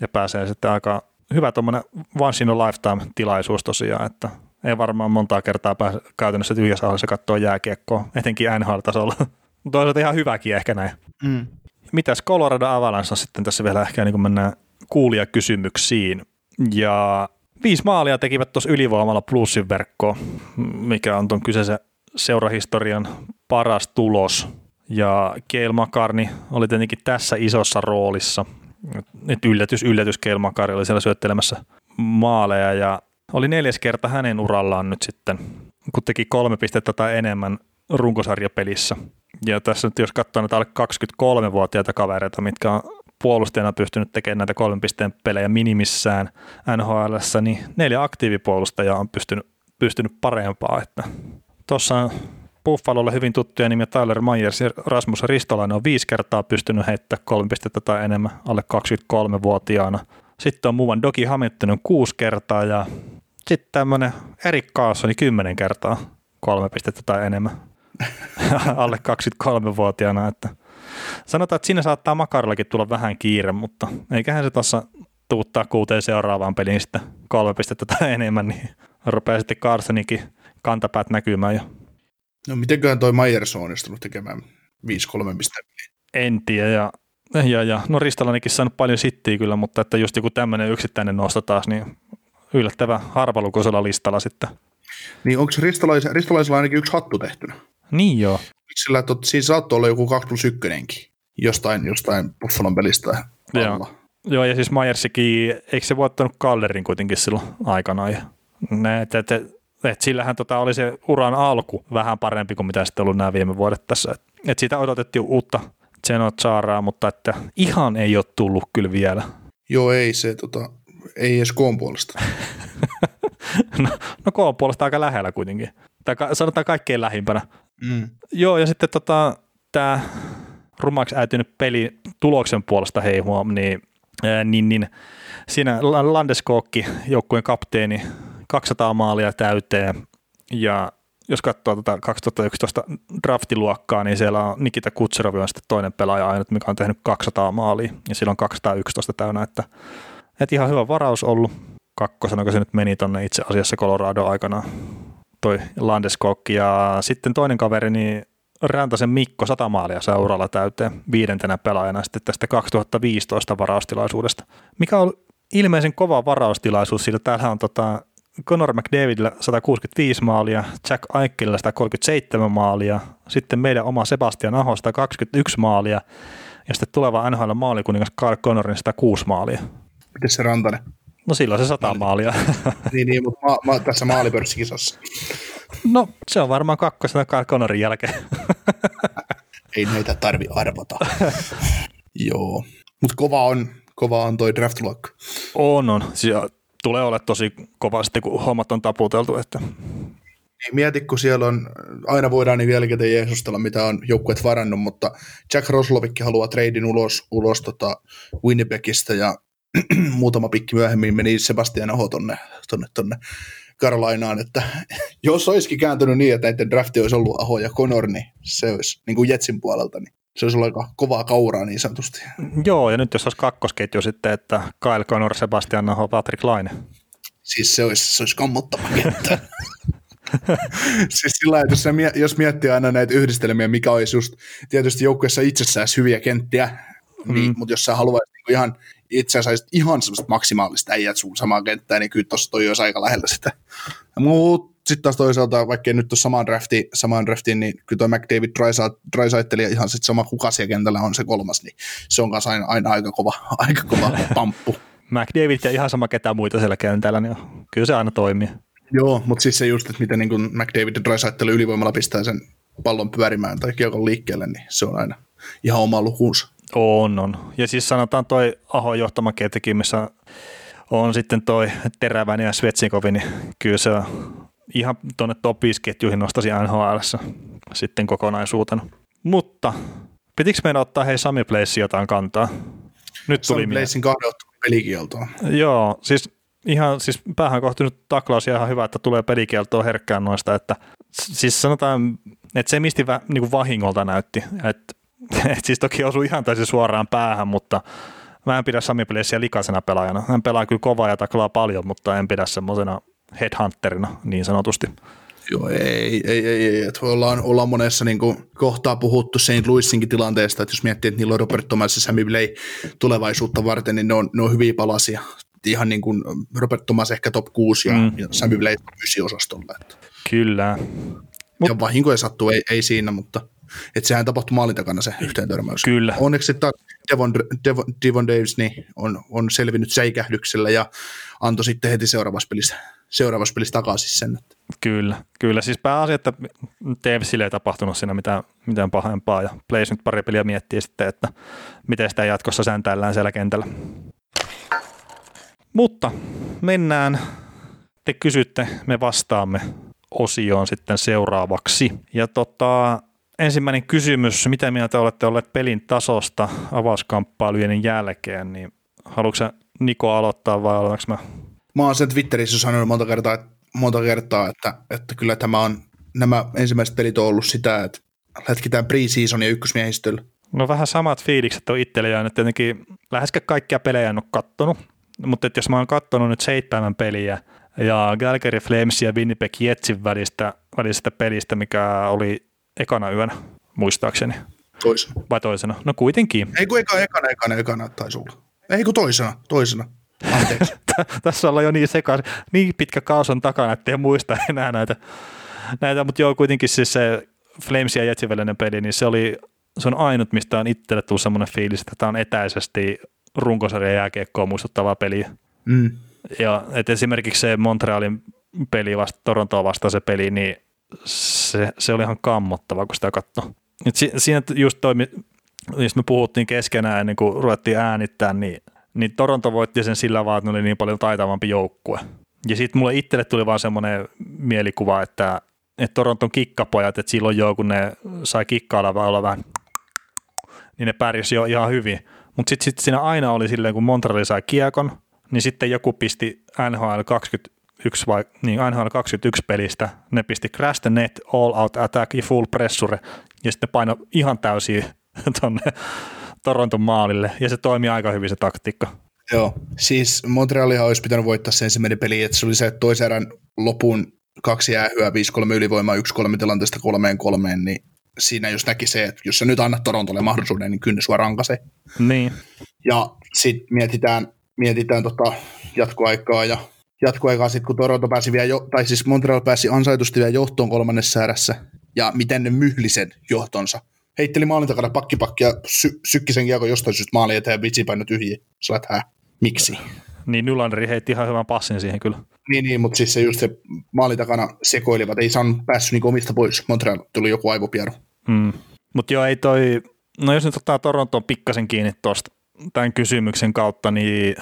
ja pääsee sitten aika hyvä tuommoinen once in a lifetime tilaisuus tosiaan, että ei varmaan montaa kertaa pääse käytännössä tyhjässä hallissa katsoa jääkiekkoa, etenkin NHL-tasolla. Toisaalta ihan hyväkin ehkä näin. Mm. Mitäs Colorado Avalanche on sitten tässä vielä ehkä niin kuin mennään kuulijakysymyksiin. Ja viisi maalia tekivät tuossa ylivoimalla plussin verkkoon, mikä on tuon kyseisen seurahistorian paras tulos ja Keil Makarni oli tietenkin tässä isossa roolissa. Nyt yllätys, yllätys Keil Makarni oli siellä syöttelemässä maaleja ja oli neljäs kerta hänen urallaan nyt sitten, kun teki kolme pistettä tai enemmän runkosarjapelissä. Ja tässä nyt jos katsoo näitä alle 23-vuotiaita kavereita, mitkä on puolustajana pystynyt tekemään näitä kolmen pisteen pelejä minimissään NHL, niin neljä aktiivipuolustajaa on pystynyt, pystynyt parempaa. Että tuossa Buffalolle hyvin tuttuja nimiä Tyler Myers ja Rasmus Ristolainen on viisi kertaa pystynyt heittämään kolme pistettä tai enemmän alle 23-vuotiaana. Sitten on muuan Doki Hamilton kuusi kertaa ja sitten tämmöinen Erik Kaassoni kymmenen kertaa kolme pistettä tai enemmän alle 23-vuotiaana. Että sanotaan, että siinä saattaa Makarillakin tulla vähän kiire, mutta eiköhän se tuossa tuuttaa kuuteen seuraavaan peliin sitten kolme pistettä tai enemmän, niin rupeaa sitten Carsonikin kantapäät näkymään jo. No mitenköhän toi Myers on onnistunut tekemään 5-3 pistettä? En tiedä, ja, ja, ja no Ristalanikin saanut paljon sittiä kyllä, mutta että just joku tämmöinen yksittäinen nosto taas, niin yllättävän harvalukuisella listalla sitten. Niin onko Ristalais, Ristalaisella ainakin yksi hattu tehtynä? Niin joo. Sillä että siinä saattoi olla joku 2 plus 1 jostain, jostain Buffalon pelistä Joo. Joo, ja siis Myersikin, eikö se voittanut Calderin kuitenkin silloin aikanaan? Ja ne, et, et, et, sillähän tota oli se uran alku vähän parempi kuin mitä sitten ollut nämä viime vuodet tässä. Et, et siitä odotettiin uutta Zeno Charaa, mutta että ihan ei ole tullut kyllä vielä. Joo, ei se, tota, ei edes koon puolesta. no, no koon puolesta aika lähellä kuitenkin. Tai ka- sanotaan kaikkein lähimpänä. Mm. Joo, ja sitten tota, tämä rumaksi äitynyt peli tuloksen puolesta hei huom, niin, ää, niin, niin siinä Landeskokki, joukkueen kapteeni, 200 maalia täyteen ja jos katsoo tuota 2011 draftiluokkaa, niin siellä on Nikita Kutserov on sitten toinen pelaaja ainut, mikä on tehnyt 200 maalia ja sillä on 211 täynnä, että, että ihan hyvä varaus ollut. Kakkosena, kun se nyt meni tonne itse asiassa Colorado aikana toi Landeskog ja sitten toinen kaveri, niin Räntäsen Mikko 100 maalia saa uralla täyteen viidentenä pelaajana sitten tästä 2015 varaustilaisuudesta, mikä on ilmeisen kova varaustilaisuus, sillä täällä on tota Conor McDavidillä 165 maalia, Jack Aikkelilla 137 maalia, sitten meidän oma Sebastian Aho 121 maalia ja sitten tuleva NHL maalikuningas Carl Connorin 106 maalia. Miten se Rantanen? No silloin se 100 maalia. niin, niin, mutta ma- ma- tässä maalipörssikisassa. No se on varmaan kakkosena Carl Connorin jälkeen. Ei näitä tarvi arvota. Joo, mutta kova on, kova on toi draft luck. On, on. Siellä tulee olla tosi kovasti, kun hommat on taputeltu. Että... Niin, mieti, kun siellä on, aina voidaan niin jälkikäteen jeesustella, mitä on joukkueet varannut, mutta Jack Roslovikki haluaa treidin ulos, ulos tota Winnipegistä ja muutama pikki myöhemmin meni Sebastian Aho tonne, tonne, tonne Karolainaan, että jos olisikin kääntynyt niin, että näiden drafti olisi ollut Aho ja Conor, niin se olisi niin kuin Jetsin puolelta, niin se olisi ollut aika kovaa kauraa niin sanotusti. Joo, ja nyt jos olisi kakkosketju sitten, että Kyle Connor, Sebastian Aho, Patrick Laine. Siis se olisi, se olisi kammottava kenttä. siis sillä jos, jos miettii aina näitä yhdistelmiä, mikä olisi just tietysti joukkueessa itsessään hyviä kenttiä, mm. niin, mutta jos sä haluaisit niin ihan itse asiassa ihan semmoista maksimaalista äijät sun samaan kenttään, niin kyllä tuossa toi olisi aika lähellä sitä. Mutta sitten taas toisaalta, vaikka nyt ole samaan draftiin, samaan draftiin, niin kyllä toi McDavid Drysaitel ja ihan sitten sama kuka siellä kentällä on se kolmas, niin se on kanssa aina, aina aika kova, aika kova pamppu. McDavid ja ihan sama ketään muita siellä kentällä, niin kyllä se aina toimii. Joo, mutta siis se just, että miten niin kuin McDavid ja Drysaitel ylivoimalla pistää sen pallon pyörimään tai kiekon liikkeelle, niin se on aina ihan oma lukuunsa. On, on. Ja siis sanotaan toi Aho johtama ketjukin, missä on sitten toi Teräväinen ja Svetsinkovi, niin kyllä se on ihan tuonne top 5 ketjuihin nostasi NHL sitten kokonaisuutena. Mutta pitikö meidän ottaa hei Sami Place jotain kantaa? Nyt tuli Sami Placein kahden pelikieltoa. Joo, siis ihan siis päähän kohti nyt taklaus ja ihan hyvä, että tulee pelikieltoa herkkään noista, että siis sanotaan, että se misti vä, niin kuin vahingolta näytti, että et siis toki osui ihan täysin suoraan päähän, mutta mä en pidä Sami Plessia likaisena pelaajana. Hän pelaa kyllä kovaa ja taklaa paljon, mutta en pidä semmoisena headhunterina niin sanotusti. Joo, ei, ei, ei, ei. Että ollaan, ollaan monessa niin kuin, kohtaa puhuttu St. Louisinkin tilanteesta, että jos miettii, että niillä on Robert Thomas ja Sammy Blay tulevaisuutta varten, niin ne on, ne on hyviä palasia. Ihan niin kuin Robert Thomas ehkä top 6 ja, mm. ja Sammy Blay top 9 osastolla. Että. Kyllä. Mut, ja vahinkoja sattuu, ei, ei siinä, mutta että sehän tapahtui maalin takana se yhteen törmäys. Kyllä. Onneksi taas Devon, Devon, Devon Davis niin on, on selvinnyt säikähdyksellä ja antoi sitten heti seuraavassa pelissä, seuraavassa pelissä takaisin sen. Kyllä, kyllä. Siis pääasia, että Davisille ei tapahtunut siinä mitään, mitään pahempaa ja Blaze nyt pari peliä miettii sitten, että miten sitä jatkossa säntäillään siellä kentällä. Mutta mennään, te kysytte, me vastaamme osioon sitten seuraavaksi. Ja tota, ensimmäinen kysymys, mitä mieltä olette olleet pelin tasosta avauskamppailujen jälkeen, niin haluatko Niko aloittaa vai olenko mä? Mä oon sen Twitterissä sanonut monta kertaa, monta kertaa että, että kyllä tämä on, nämä ensimmäiset pelit on ollut sitä, että lätkitään pre-seasonia ykkösmiehistöllä No vähän samat fiilikset on itselle jäänyt. Tietenkin läheskään kaikkia pelejä en ole kattonut, mutta että jos mä oon kattonut nyt seitsemän peliä ja Calgary Flames ja Winnipeg Jetsin välistä, välistä pelistä, mikä oli ekana yönä, muistaakseni. Toisena. Vai toisena? No kuitenkin. Ei kun eka, ekana, ekana, ekana taisi olla. Ei kun toisena, toisena. Anteeksi. Tässä ollaan jo niin sekaisin, niin pitkä kaos on takana, ettei muista enää näitä, näitä mutta joo, kuitenkin siis se Flames ja Jetsin välinen peli, niin se oli se on ainut, mistä on itselle tullut semmoinen fiilis, että tämä on etäisesti runkosarjan jääkiekkoa muistuttavaa peliä. Mm. Ja et esimerkiksi se Montrealin peli vasta, Torontoa vastaan se peli, niin se, se oli ihan kammottava, kun sitä katsoi. Si, siinä just toimi, jos me puhuttiin keskenään ennen kuin ruvettiin äänittää, niin, niin Toronto voitti sen sillä vaan, että ne oli niin paljon taitavampi joukkue. Ja sitten mulle itselle tuli vaan semmoinen mielikuva, että, että Toronton kikkapojat, että silloin jo kun ne sai kikkailla vai olla vähän, niin ne pärjäsi jo ihan hyvin. Mutta sitten sit siinä aina oli silleen, kun Montreal sai kiekon, niin sitten joku pisti NHL 21 vai, niin NHL 21 pelistä, ne pisti Crash the Net, All Out Attack ja Full Pressure, ja sitten paino ihan täysin tuonne Toronton maalille, ja se toimi aika hyvin se taktiikka. Joo, siis Montrealihan olisi pitänyt voittaa se ensimmäinen peli, että se oli se toisen erän lopun kaksi jäähyä, 5-3 ylivoimaa, 1-3 tilanteesta 3-3, niin siinä jos näki se, että jos sä nyt annat Torontolle mahdollisuuden, niin kyllä sua rankase. Niin. Ja sitten mietitään, mietitään tota jatkoaikaa ja jatkoaikaa sitten, kun Toronto pääsi vielä, jo, tai siis Montreal pääsi ansaitusti vielä johtoon kolmannessa erässä, ja miten ne myhlisen johtonsa. Heitteli maalin takana pakkipakki ja sy- sykki sen kiekon jostain syystä maali eteen ja vitsi paino tyhjiä. Sä olet, hää, miksi? Niin Nylanderi heitti ihan hyvän passin siihen kyllä. Niin, niin mutta siis se just se maali takana sekoilivat, ei saanut päässyt niin omista pois. Montreal tuli joku aivopieru. Mm. Mutta joo, ei toi, no jos nyt ottaa Torontoon pikkasen kiinni tuosta tämän kysymyksen kautta, niin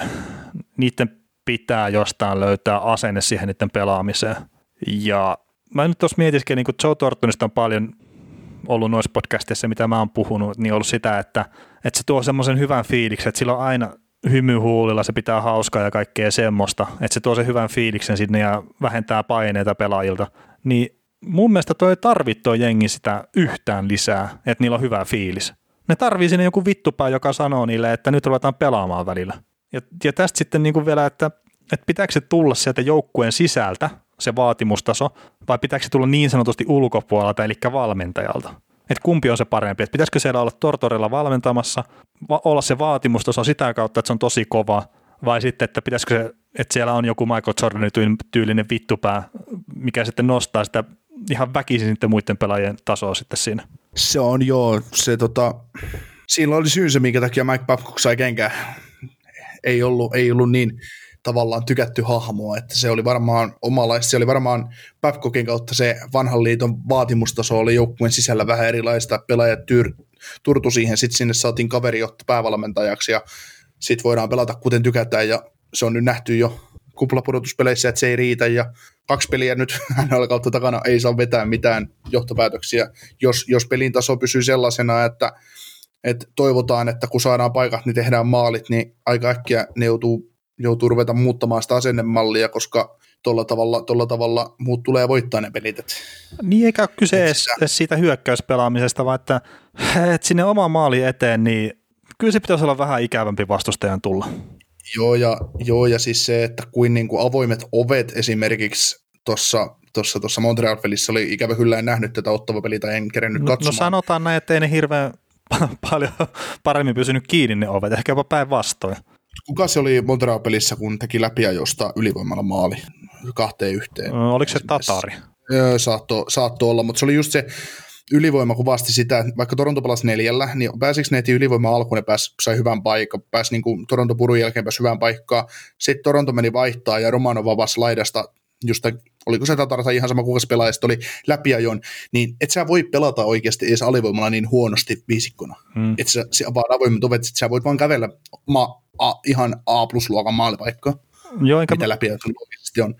niiden pitää jostain löytää asenne siihen niiden pelaamiseen. Ja mä nyt tuossa niin kun Joe Tortonista on paljon ollut noissa podcasteissa, mitä mä oon puhunut, niin ollut sitä, että, että se tuo semmoisen hyvän fiiliksen, että sillä on aina hymy huulilla, se pitää hauskaa ja kaikkea semmoista, että se tuo sen hyvän fiiliksen sinne ja vähentää paineita pelaajilta. Niin mun mielestä toi tarvitse toi jengi sitä yhtään lisää, että niillä on hyvä fiilis. Ne tarvii sinne joku vittupää, joka sanoo niille, että nyt ruvetaan pelaamaan välillä. Ja, ja tästä sitten niin kuin vielä, että, että pitääkö se tulla sieltä joukkueen sisältä, se vaatimustaso, vai pitääkö se tulla niin sanotusti ulkopuolelta, eli valmentajalta? Että kumpi on se parempi? Että pitäisikö siellä olla Tortorella valmentamassa, va- olla se vaatimustaso sitä kautta, että se on tosi kova, vai sitten, että pitäisikö se, että siellä on joku Michael Jordanin tyylinen vittupää, mikä sitten nostaa sitä ihan väkisin sitten muiden pelaajien tasoa sitten siinä. Se on joo, se tota, siinä oli syynsä, minkä takia Mike Babcock sai kenkään. Ei ollut, ei ollut niin tavallaan tykätty hahmoa, että se oli varmaan omalaista, se oli varmaan Babcockin kautta se vanhan liiton vaatimustaso oli joukkueen sisällä vähän erilaista, pelaajat tyr, turtu siihen, sitten sinne saatiin kaveri ottaa päävalmentajaksi ja sitten voidaan pelata kuten tykätään. Ja se on nyt nähty jo kuplapudotuspeleissä, että se ei riitä. Ja kaksi peliä nyt hänellä kautta takana ei saa vetää mitään johtopäätöksiä, jos, jos pelin taso pysyy sellaisena, että, että toivotaan, että kun saadaan paikat, niin tehdään maalit, niin aika äkkiä ne joutuu, joutuu ruveta muuttamaan sitä asennemallia, koska tuolla tavalla, tuolla tavalla muut tulee voittaa ne pelit. Et, Niin eikä ole kyse edes, edes siitä hyökkäyspelaamisesta, vaan että, että sinne oma maali eteen, niin kyllä se pitäisi olla vähän ikävämpi vastustajan tulla. Joo ja, joo, ja siis se, että kuin, niin kuin avoimet ovet esimerkiksi tuossa tuossa, tuossa Montreal-pelissä oli ikävä kyllä en nähnyt tätä ottava peliä tai en kerennyt No, katsomaan. no sanotaan näin, että ei ne hirveän paljon paremmin pysynyt kiinni ne ovet, ehkä jopa päinvastoin. Kuka se oli Montreal-pelissä, kun teki läpiajosta ylivoimalla maali kahteen yhteen? Oliko se Tatari? Öö, saatto, saatto olla, mutta se oli just se ylivoima kuvasti sitä, että vaikka Toronto pelasi neljällä, niin pääsikö ne ylivoima alkuun, ne pääsi, sai hyvän paikan, pääsi niin kuin Toronto purun jälkeen pääsi hyvään paikkaan. Sitten Toronto meni vaihtaa ja Romanov avasi laidasta just oliko se Tatar tai ihan sama kuka se pelaaja oli läpiajon, niin et sä voi pelata oikeasti edes alivoimalla niin huonosti viisikkona. Hmm. Että sä, sä vaan avoimet ovet, että sä voit vaan kävellä ma, a, ihan A-plus-luokan maalipaikkaa Joo, enkä, mitä läpi oikeasti on.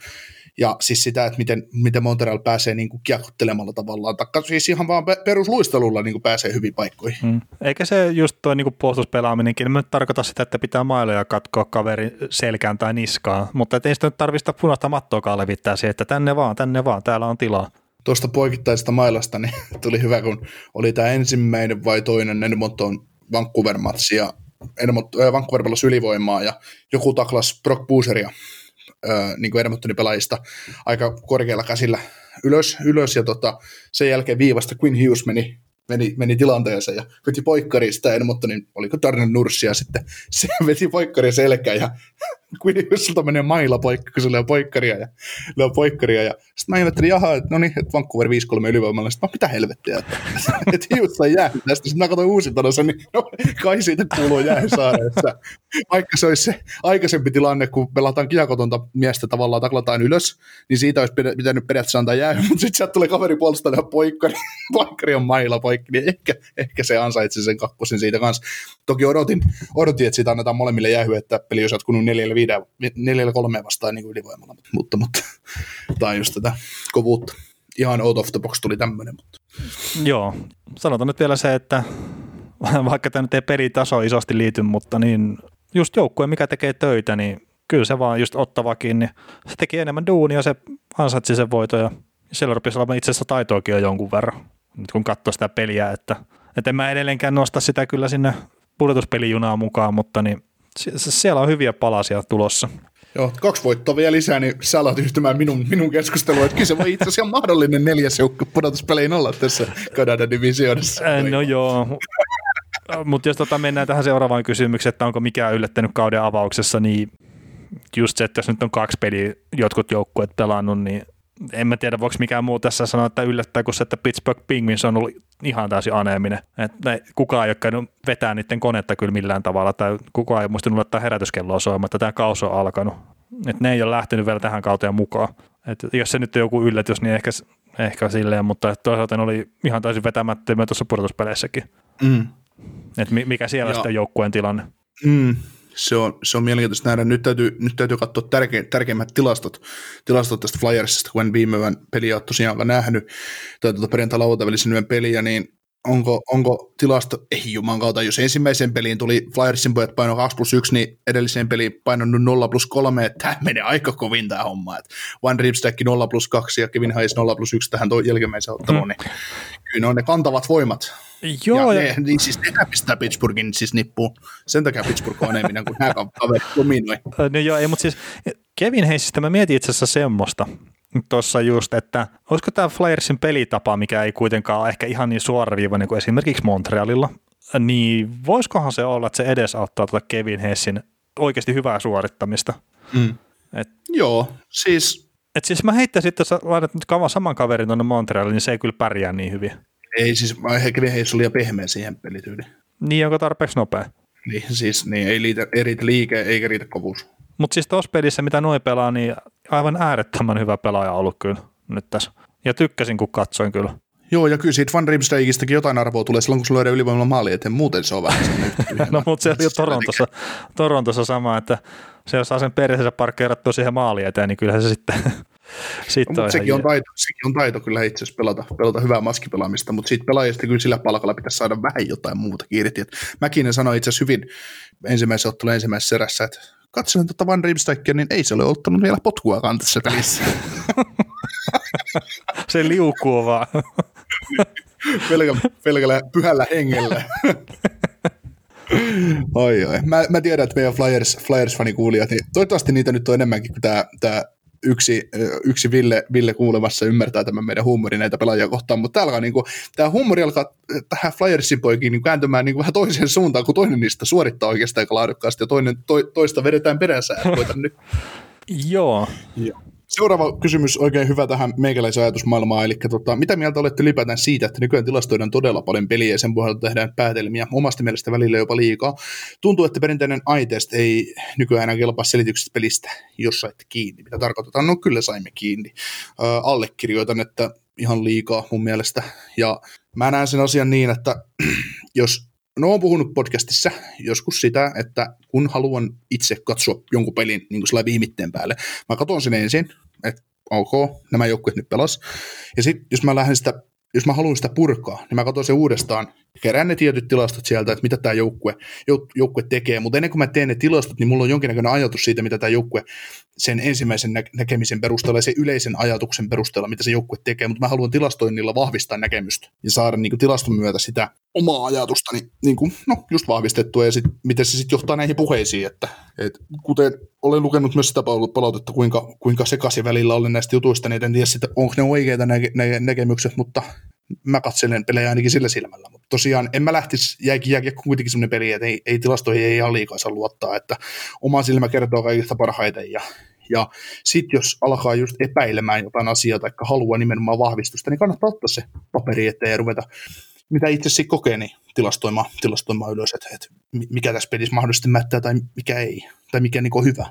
Ja siis sitä, että miten, miten Montreal pääsee niin kuin kiekottelemalla tavallaan, taikka siis ihan vaan pe- perusluistelulla niin kuin pääsee hyvin paikkoihin. Mm. Eikä se just tuo niinku puolustuspelaaminenkin, mä tarkoita sitä, että pitää mailoja katkoa kaveri selkään tai niskaan, mutta ei sitä nyt tarvista punaista mattoakaan levittää siihen, että tänne vaan, tänne vaan, täällä on tilaa. tuosta poikittaisesta mailasta, niin tuli hyvä, kun oli tämä ensimmäinen vai toinen Edmonton Vancouver-matsi, ja Edmonton, äh, Vancouver pelasi ylivoimaa, ja joku taklas Brock Booseria äh, niin kuin Edmontonin pelaajista aika korkealla käsillä ylös, ylös. Ja tota, sen jälkeen viivasta Quinn Hughes meni meni, meni tilanteeseen. Ja veti poikkariin sitä Edmontonin, oliko Darren Nurssia sitten, se veti poikkaria selkään ja Quinnivilta menee mailla poikka, kun se lyö poikkaria ja lyö poikkaria. Ja sitten mä ihmettelin, jaha, että no niin, että Vancouver 5-3 ylivoimalla. Sitten mä, mitä helvettiä, että, että hius sai jää tästä. Sitten mä katsoin uusintana sen, niin no, kai siitä kuuluu jääsaaressa. Vaikka se olisi se aikaisempi tilanne, kun pelataan kiakotonta miestä tavallaan taklataan ylös, niin siitä olisi pitänyt periaatteessa antaa jää, mutta sitten sieltä tulee kaveri puolesta ja poikkari, poikkari on mailla poikki, niin ehkä, ehkä se ansaitsi sen kakkosen siitä kanssa. Toki odotin, odotin, että siitä annetaan molemmille jäähy, että peli olisi jatkunut neljällä viidä, neljällä kolmea vastaan niin ylivoimalla, mutta, mutta tämä on just tätä kovuutta. Ihan out of the box tuli tämmöinen. Mutta. Joo, sanotaan nyt vielä se, että vaikka tämä nyt ei pelitaso isosti liity, mutta niin just joukkue, mikä tekee töitä, niin kyllä se vaan just ottavakin, niin se teki enemmän duunia, se ansaitsi sen voito ja siellä rupesi olemaan itse asiassa taitoakin jo jonkun verran, nyt kun katsoo sitä peliä, että, että en mä edelleenkään nosta sitä kyllä sinne pudotuspelijunaan mukaan, mutta niin siellä on hyviä palasia tulossa. Joo, kaksi voittoa vielä lisää, niin sä alat yhtymään minun, minun keskusteluun, että kyllä se voi itse asiassa mahdollinen neljäs joukko pudotuspeleihin olla tässä Kanada divisioonassa. No joo, mutta jos tota mennään tähän seuraavaan kysymykseen, että onko mikään yllättänyt kauden avauksessa, niin just se, että jos nyt on kaksi peliä jotkut joukkueet pelannut, niin en mä tiedä, voiko mikään muu tässä sanoa, että yllättää, kun se, että Pittsburgh Penguins on ollut ihan täysin aneeminen. Että kukaan ei ole käynyt vetää niiden konetta kyllä millään tavalla, tai kukaan ei muistanut laittaa herätyskelloa soimaan, että tämä kausi on alkanut. Että ne ei ole lähtenyt vielä tähän kauteen mukaan. Et jos se nyt on joku yllätys, niin ehkä, ehkä silleen, mutta toisaalta ne oli ihan täysin vetämättömiä tuossa pudotuspeleissäkin. Mm. Että mikä siellä sitten joukkueen tilanne. Mm se on, se on mielenkiintoista nähdä. Nyt täytyy, nyt täytyy katsoa tärke, tärkeimmät tilastot, tilastot tästä Flyersista, kun en viime yön peliä ole tosiaan nähnyt, tai tuota perjantai lauantai yön peliä, niin onko, onko tilasto, ei juman kautta, jos ensimmäiseen peliin tuli Flyersin pojat paino 2 plus 1, niin edelliseen peliin painonut 0 plus 3, että tämä menee aika kovin tämä homma, että Van Ripstack 0 plus 2 ja Kevin Hayes 0 plus 1 tähän jälkimmäiseen otteluun, mm. niin kyllä ne on ne kantavat voimat Joo, ja, ja... Ne, niin siis ne pistää Pittsburghin siis nippuun. Sen takia Pittsburgh on enemmän kuin nämä kaverit dominoi. No joo, ei, mutta siis Kevin Hayesista mä mietin itse asiassa semmoista tuossa just, että olisiko tämä Flyersin pelitapa, mikä ei kuitenkaan ole ehkä ihan niin suoraviivainen kuin esimerkiksi Montrealilla, niin voisikohan se olla, että se edesauttaa tuota Kevin Hessin oikeasti hyvää suorittamista? Mm. Et, Joo, siis... Et siis mä heittäisin, että jos laitat nyt saman kaverin tuonne Montrealiin, niin se ei kyllä pärjää niin hyvin. Ei siis, Kevin Hayes oli liian pehmeä siihen pelityyliin. Niin, onko tarpeeksi nopea? Niin, siis niin, ei, liitä, ei riitä liike eikä riitä kovuus. Mutta siis tuossa pelissä, mitä noin pelaa, niin aivan äärettömän hyvä pelaaja ollut kyllä nyt tässä. Ja tykkäsin, kun katsoin kyllä. Joo, ja kyllä siitä Van Riemsteikistäkin jotain arvoa tulee silloin, kun se löydään ylivoimalla maali eteen, muuten se on vähän No, mutta se oli Torontossa, Torontossa sama, että se jos saa sen perheensä parkkeerattua siihen maali eteen, niin kyllähän se sitten sitten no, mutta sekin on, taito, sekin on taito kyllä itse asiassa pelata, pelata hyvää maskipelaamista, mutta siitä pelaajista kyllä sillä palkalla pitäisi saada vähän jotain muuta irti. Mäkinen sanoi itse asiassa hyvin ensimmäisen ottelun ensimmäisessä erässä, että katsoin tuota Van Riemsteikia, niin ei se ole ottanut vielä potkuakaan tässä pelissä. se liukuu vaan. Pelkä, pelkällä pyhällä hengellä. oi, oi. Mä, mä tiedän, että meidän Flyers, Flyers-fanikuulijat, niin toivottavasti niitä nyt on enemmänkin kuin tämä yksi, yksi Ville, Ville kuulemassa ymmärtää tämän meidän huumorin näitä pelaajia kohtaan, mutta täällä niin kuin, tämä huumori alkaa tähän Flyersin poikiin niin kääntymään niin kuin vähän toiseen suuntaan, kun toinen niistä suorittaa oikeastaan aika laadukkaasti ja toinen, to, toista vedetään perässä. nyt. Joo. Joo. Seuraava kysymys oikein hyvä tähän meikäläisen ajatusmaailmaan, eli tota, mitä mieltä olette ylipäätään siitä, että nykyään tilastoidaan todella paljon peliä ja sen pohjalta tehdään päätelmiä, omasta mielestä välillä jopa liikaa. Tuntuu, että perinteinen aitest ei nykyään enää kelpaa selityksestä pelistä, jos saitte kiinni. Mitä tarkoitetaan? No kyllä saimme kiinni. Ö, allekirjoitan, että ihan liikaa mun mielestä. Ja mä näen sen asian niin, että jos No olen puhunut podcastissa joskus sitä, että kun haluan itse katsoa jonkun pelin niin kuin viimitteen päälle, mä katson sen ensin, että ok, nämä joukkueet nyt pelas. Ja sitten jos mä lähden sitä, jos mä haluan sitä purkaa, niin mä katson sen uudestaan kerään ne tietyt tilastot sieltä, että mitä tämä joukkue, joukkue tekee, mutta ennen kuin mä teen ne tilastot, niin mulla on jonkinnäköinen ajatus siitä, mitä tämä joukkue sen ensimmäisen nä- näkemisen perusteella ja sen yleisen ajatuksen perusteella, mitä se joukkue tekee, mutta mä haluan tilastoinnilla vahvistaa näkemystä ja saada niin kuin, tilaston myötä sitä omaa ajatustani niin kuin, no, just vahvistettua ja sit, miten se sitten johtaa näihin puheisiin, että et, kuten olen lukenut myös sitä palautetta, kuinka, kuinka sekaisin välillä olen näistä jutuista, niin en tiedä sitä, onko ne oikeita nä- nä- näkemykset, mutta mä katselen pelejä ainakin sillä silmällä. Mutta tosiaan en mä lähtisi, jääkin jääkiekko kuitenkin sellainen peli, että ei, ei tilastoihin ei ihan liikaa saa luottaa, että oma silmä kertoo kaikista parhaiten ja ja sitten jos alkaa just epäilemään jotain asiaa tai haluaa nimenomaan vahvistusta, niin kannattaa ottaa se paperi eteen ja ruveta, mitä itse sitten kokee, niin tilastoimaan, tilastoimaan ylös, että, että mikä tässä pelissä mahdollisesti mättää tai mikä ei, tai mikä niin on hyvä.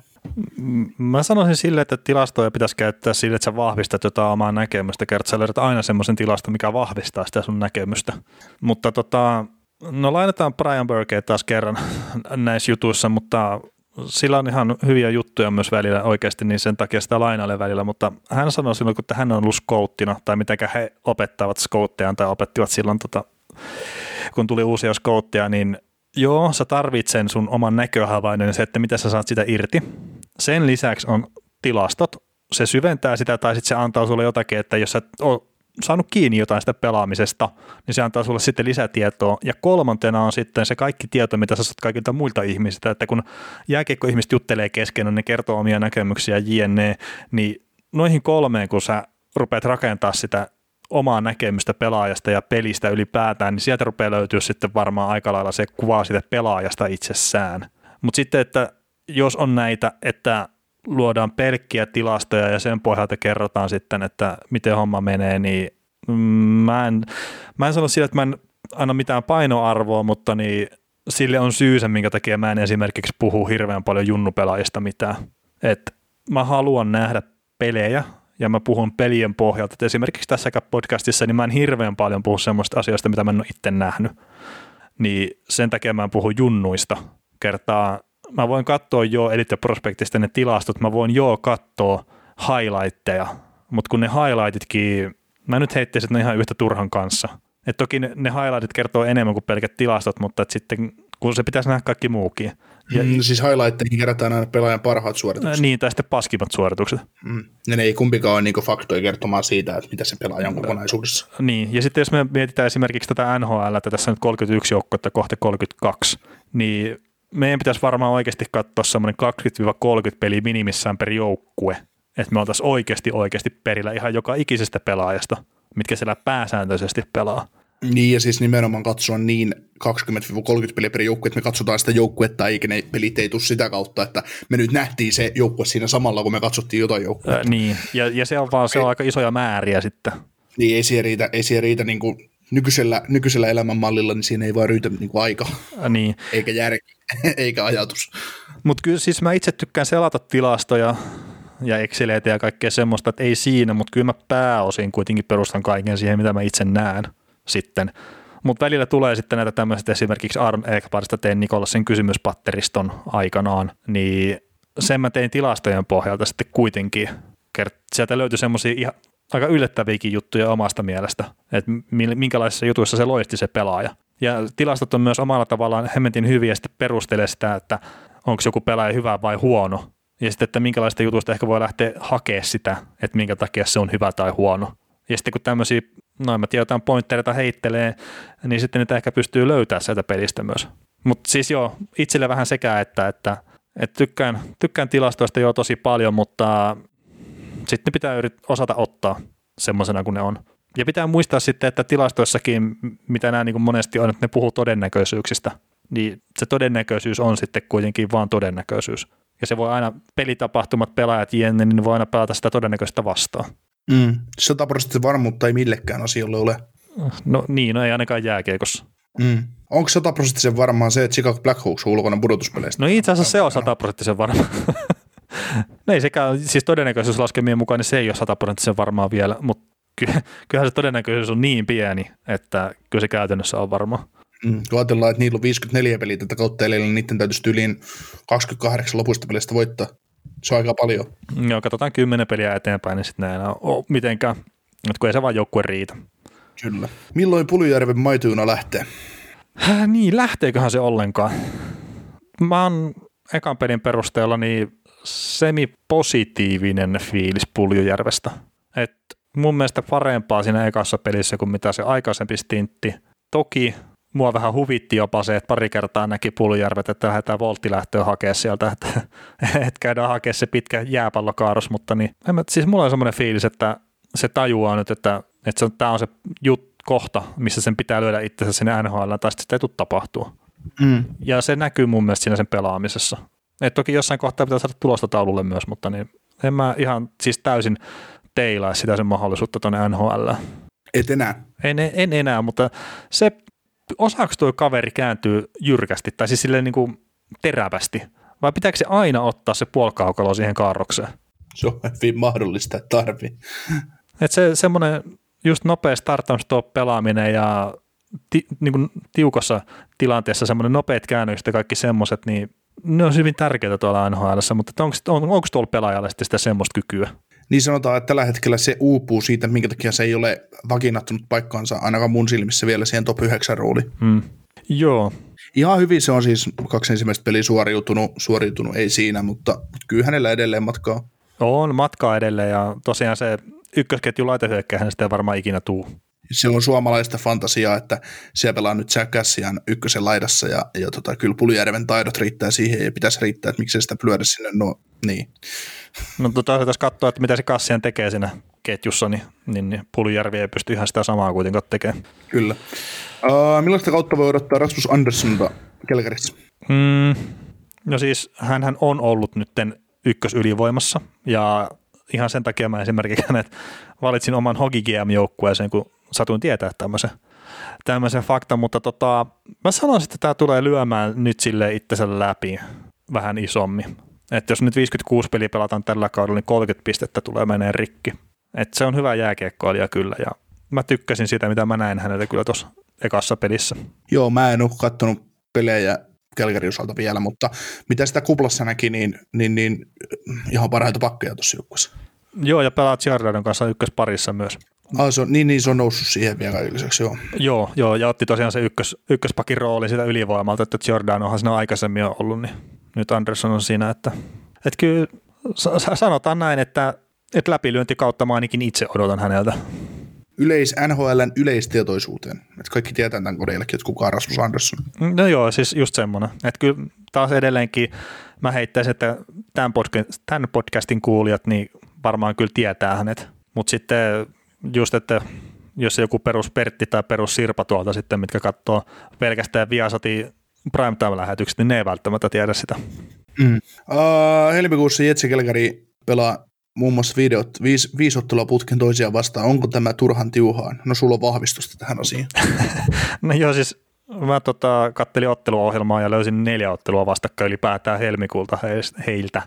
Mä sanoisin sille, että tilastoja pitäisi käyttää sille, että sä vahvistat jotain omaa näkemystä. Kertaa sä löydät aina semmoisen tilaston, mikä vahvistaa sitä sun näkemystä. Mutta tota, no lainataan Brian Burkea taas kerran näissä jutuissa, mutta sillä on ihan hyviä juttuja myös välillä oikeasti, niin sen takia sitä lainaille välillä, mutta hän sanoi silloin, kun hän on ollut skouttina, tai mitä he opettavat skouttejaan, tai opettivat silloin, tota, kun tuli uusia skoutteja, niin joo, sä tarvitset sen sun oman näköhavainnon se, että mitä sä saat sitä irti. Sen lisäksi on tilastot, se syventää sitä tai sitten se antaa sulle jotakin, että jos sä saanut kiinni jotain sitä pelaamisesta, niin se antaa sulle sitten lisätietoa. Ja kolmantena on sitten se kaikki tieto, mitä sä saat kaikilta muilta ihmisiltä, että kun jääkiekko-ihmiset juttelee keskenään, ne kertoo omia näkemyksiä jne, niin noihin kolmeen, kun sä rupeat rakentaa sitä omaa näkemystä pelaajasta ja pelistä ylipäätään, niin sieltä rupeaa löytyä sitten varmaan aika lailla se kuva siitä pelaajasta itsessään. Mutta sitten, että jos on näitä, että luodaan pelkkiä tilastoja ja sen pohjalta kerrotaan sitten, että miten homma menee, niin mä en, mä en sano sillä, että mä en anna mitään painoarvoa, mutta niin sille on syysä, minkä takia mä en esimerkiksi puhu hirveän paljon junnupelaajista mitään. Et mä haluan nähdä pelejä ja mä puhun pelien pohjalta. Et esimerkiksi tässä podcastissa niin mä en hirveän paljon puhu semmoista asioista, mitä mä en ole itse nähnyt. Niin sen takia mä en puhu junnuista. Kertaa mä voin katsoa jo Elite Prospectista ne tilastot, mä voin jo katsoa highlightteja, mutta kun ne highlightitkin, mä nyt heittäisin, että ne ihan yhtä turhan kanssa. Et toki ne, ne highlightit kertoo enemmän kuin pelkät tilastot, mutta et sitten kun se pitäisi nähdä kaikki muukin. Ja, mm, siis highlightteihin kerätään aina pelaajan parhaat suoritukset. Niin, tai sitten paskimmat suoritukset. Mm. Ja ne ei kumpikaan ole niin faktoja kertomaan siitä, että mitä se pelaaja on kokonaisuudessa. Niin, ja sitten jos me mietitään esimerkiksi tätä NHL, että tässä on nyt 31 joukkoa, kohta 32, niin meidän pitäisi varmaan oikeasti katsoa semmoinen 20-30 peliä minimissään per joukkue, että me oltaisiin oikeasti oikeasti perillä ihan joka ikisestä pelaajasta, mitkä siellä pääsääntöisesti pelaa. Niin, ja siis nimenomaan katsoa niin 20-30 peliä per joukkue, että me katsotaan sitä joukkuetta, eikä ne pelit ei tule sitä kautta, että me nyt nähtiin se joukkue siinä samalla, kun me katsottiin jotain joukkuetta. Ää, niin, ja, ja se on vaan se on aika isoja määriä sitten. Niin, ei siihen riitä, ei siihen riitä niin kuin nykyisellä, nykyisellä elämänmallilla, niin siinä ei vaan riitä niin kuin aika, niin. eikä järki, eikä ajatus. Mutta kyllä siis mä itse tykkään selata tilastoja ja Exceleitä ja kaikkea semmoista, että ei siinä, mutta kyllä mä pääosin kuitenkin perustan kaiken siihen, mitä mä itse näen sitten. Mutta välillä tulee sitten näitä tämmöiset esimerkiksi Arm Ekparista tein Nikolasen kysymyspatteriston aikanaan, niin sen mä tein tilastojen pohjalta sitten kuitenkin. Sieltä löytyi semmoisia ihan aika yllättäviäkin juttuja omasta mielestä, että minkälaisissa jutuissa se loisti se pelaaja. Ja tilastot on myös omalla tavallaan hemmetin hyviä sitten perustelee sitä, että onko joku pelaaja hyvä vai huono. Ja sitten, että minkälaista jutusta ehkä voi lähteä hakemaan sitä, että minkä takia se on hyvä tai huono. Ja sitten kun tämmöisiä, no mä tiedä, jotain pointtereita heittelee, niin sitten niitä ehkä pystyy löytämään sieltä pelistä myös. Mutta siis joo, itselle vähän sekä, että, että, että tykkään, tykkään tilastoista jo tosi paljon, mutta sitten pitää yrit, osata ottaa semmoisena kuin ne on. Ja pitää muistaa sitten, että tilastoissakin, mitä nämä niin monesti on, että ne puhuu todennäköisyyksistä, niin se todennäköisyys on sitten kuitenkin vaan todennäköisyys. Ja se voi aina, pelitapahtumat, pelaajat, jenne, niin ne voi aina pelata sitä todennäköistä vastaan. Mm. 100 prosenttia varmuutta ei millekään asialle ole. No niin, no ei ainakaan jääkiekossa. Mm. Onko sataprosenttisen varmaan se, että Chicago Blackhawks on ulkona pudotuspeleistä? No itse asiassa se on sataprosenttisen varmaan. no ei sekään, siis todennäköisyyslaskemien mukaan niin se ei ole sataprosenttisen varmaa vielä, mutta kyllähän se todennäköisyys on niin pieni, että kyllä se käytännössä on varma. Mm, kun ajatellaan, että niillä on 54 peliä tätä kautta eli niin niiden täytyisi yliin 28 lopuista pelistä voittaa. Se on aika paljon. Joo, katsotaan 10 peliä eteenpäin, niin sitten näin on mitenkään, kun ei se vaan joukkue riitä. Kyllä. Milloin Puljujärven maitujuna lähtee? Häh, niin, lähteeköhän se ollenkaan? Mä oon ekan pelin perusteella niin semipositiivinen fiilis Puljujärvestä. Et mun mielestä parempaa siinä ekassa pelissä kuin mitä se aikaisempi stintti. Toki mua vähän huvitti jopa se, että pari kertaa näki Puljujärvet, että lähdetään volttilähtöä hakea sieltä, että, että käydään hakea se pitkä jääpallokaaros, mutta niin, en mä, siis mulla on semmoinen fiilis, että se tajuaa nyt, että, että se, tämä on se jut, kohta, missä sen pitää lyödä itsensä sinne NHL, tai sitten sitä ei tule tapahtua. Mm. Ja se näkyy mun mielestä siinä sen pelaamisessa. Et toki jossain kohtaa pitää saada tulosta taululle myös, mutta niin en mä ihan siis täysin teilaa sitä sen mahdollisuutta tuonne NHL. Et enää? En, en enää, mutta se osaako tuo kaveri kääntyy jyrkästi tai siis silleen niin kuin terävästi vai pitääkö se aina ottaa se puolikaukalo siihen kaarrokseen? Se on hyvin mahdollista, että tarvii. Et se semmoinen just nopea start stop pelaaminen ja ti, niin kuin tiukassa tilanteessa semmoinen nopeat käännökset ja kaikki semmoiset, niin ne on hyvin tärkeitä tuolla NHL, mutta onko, on, onko tuolla pelaajalle sitten sitä semmoista kykyä? Niin sanotaan, että tällä hetkellä se uupuu siitä, minkä takia se ei ole vakinattunut paikkaansa ainakaan mun silmissä vielä siihen top 9 rooliin. Hmm. Joo. Ihan hyvin se on siis kaksi ensimmäistä peliä suoriutunut, suoriutunut, ei siinä, mutta kyllä hänellä edelleen matkaa. On matkaa edelleen ja tosiaan se ykkösketju laitehyökkäjä sitten varmaan ikinä tuu. Se on suomalaista fantasiaa, että siellä pelaa nyt Jack Cassian ykkösen laidassa ja, ja tota, kyllä Puljärven taidot riittää siihen ja pitäisi riittää, että miksei sitä lyödä sinne, no niin. No tota, jos katsoa, että mitä se Cassian tekee siinä ketjussa, niin, niin, niin Puljärvi ei pysty ihan sitä samaa kuitenkaan tekemään. Kyllä. Uh, millaista kautta voi odottaa Rasmus Anderssonilta Kelkärissa? Mm, no siis hän on ollut nytten ykkösylivoimassa ja ihan sen takia mä esimerkiksi hänet valitsin oman Hogi GM-joukkueeseen, kun satuin tietää tämmöisen, tämmöisen faktan, mutta tota, mä sanoisin, että tämä tulee lyömään nyt sille itsensä läpi vähän isommin. Että jos nyt 56 peliä pelataan tällä kaudella, niin 30 pistettä tulee menee rikki. että se on hyvä jääkiekkoilija kyllä ja mä tykkäsin sitä, mitä mä näin häneltä kyllä tuossa ekassa pelissä. Joo, mä en ole katsonut pelejä Kelgarin osalta vielä, mutta mitä sitä kuplassa näki, niin, niin, niin ihan parhaita pakkeja tuossa joukkueessa. Joo, ja pelaat Giardadon kanssa ykkösparissa myös. Ah, se on, niin, niin, se on noussut siihen vielä lisäksi, joo. Joo, joo, ja otti tosiaan se ykkös, ykköspakin rooli sitä ylivoimalta, että Giordanohan siinä aikaisemmin on ollut, niin nyt Anderson on siinä, että, että kyllä sanotaan näin, että, että läpilyönti kautta mä ainakin itse odotan häneltä yleis NHLn yleistietoisuuteen. Että kaikki tietää tämän kodeillekin, että kuka on Rasmus Andersson. No joo, siis just semmoinen. Että kyllä taas edelleenkin mä heittäisin, että tämän, podcast, tämän podcastin kuulijat niin varmaan kyllä tietää hänet. Mutta sitten just, että jos joku perus Pertti tai perus Sirpa tuolta sitten, mitkä katsoo pelkästään Viasati primetime-lähetykset, niin ne ei välttämättä tiedä sitä. Mm. Uh, helmikuussa Jetsi Kelgari pelaa muun muassa videot, viisi, viisi ottelua putken toisiaan vastaan. Onko tämä turhan tiuhaan? No sulla on vahvistusta tähän asiaan. no joo, siis mä tota, kattelin otteluohjelmaa ja löysin neljä ottelua vastakkain ylipäätään helmikuulta heiltä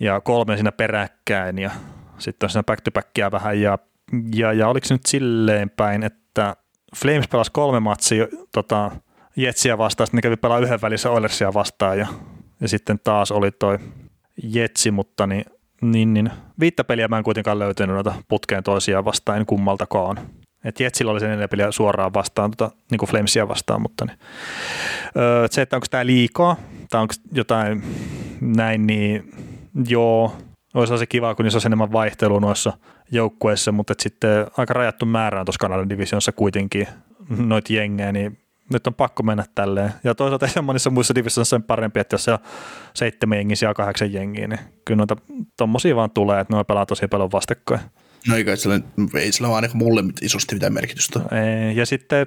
ja kolme siinä peräkkäin ja sitten on siinä back vähän ja, ja, ja oliko se nyt silleen päin, että Flames pelasi kolme matsia tota, Jetsiä vastaan, sitten ne kävi pelaa yhden välissä Oilersia vastaan ja, ja sitten taas oli toi Jetsi, mutta niin niin, niin. Viittä peliä mä en kuitenkaan löytänyt noita putkeen toisiaan vastaan, en kummaltakaan. Et Jetsillä oli se neljä peliä suoraan vastaan, tota, niin kuin Flamesia vastaan, mutta niin. öö, se, että onko tämä liikaa tai onko jotain näin, niin joo, olisi se kiva, kun olisi enemmän vaihtelua noissa joukkueissa, mutta sitten aika rajattu määrä on tuossa Kanadan divisionissa kuitenkin noita jengejä, niin nyt on pakko mennä tälleen. Ja toisaalta ei monissa muissa divisioissa on parempi, että jos se on seitsemän jengiä ja kahdeksan jengiä, niin kyllä noita tommosia vaan tulee, että ne pelaa tosi paljon vastakkoja. No ei kai sillä, ei sillä ole ainakaan mulle isosti mitään merkitystä. Ei, ja sitten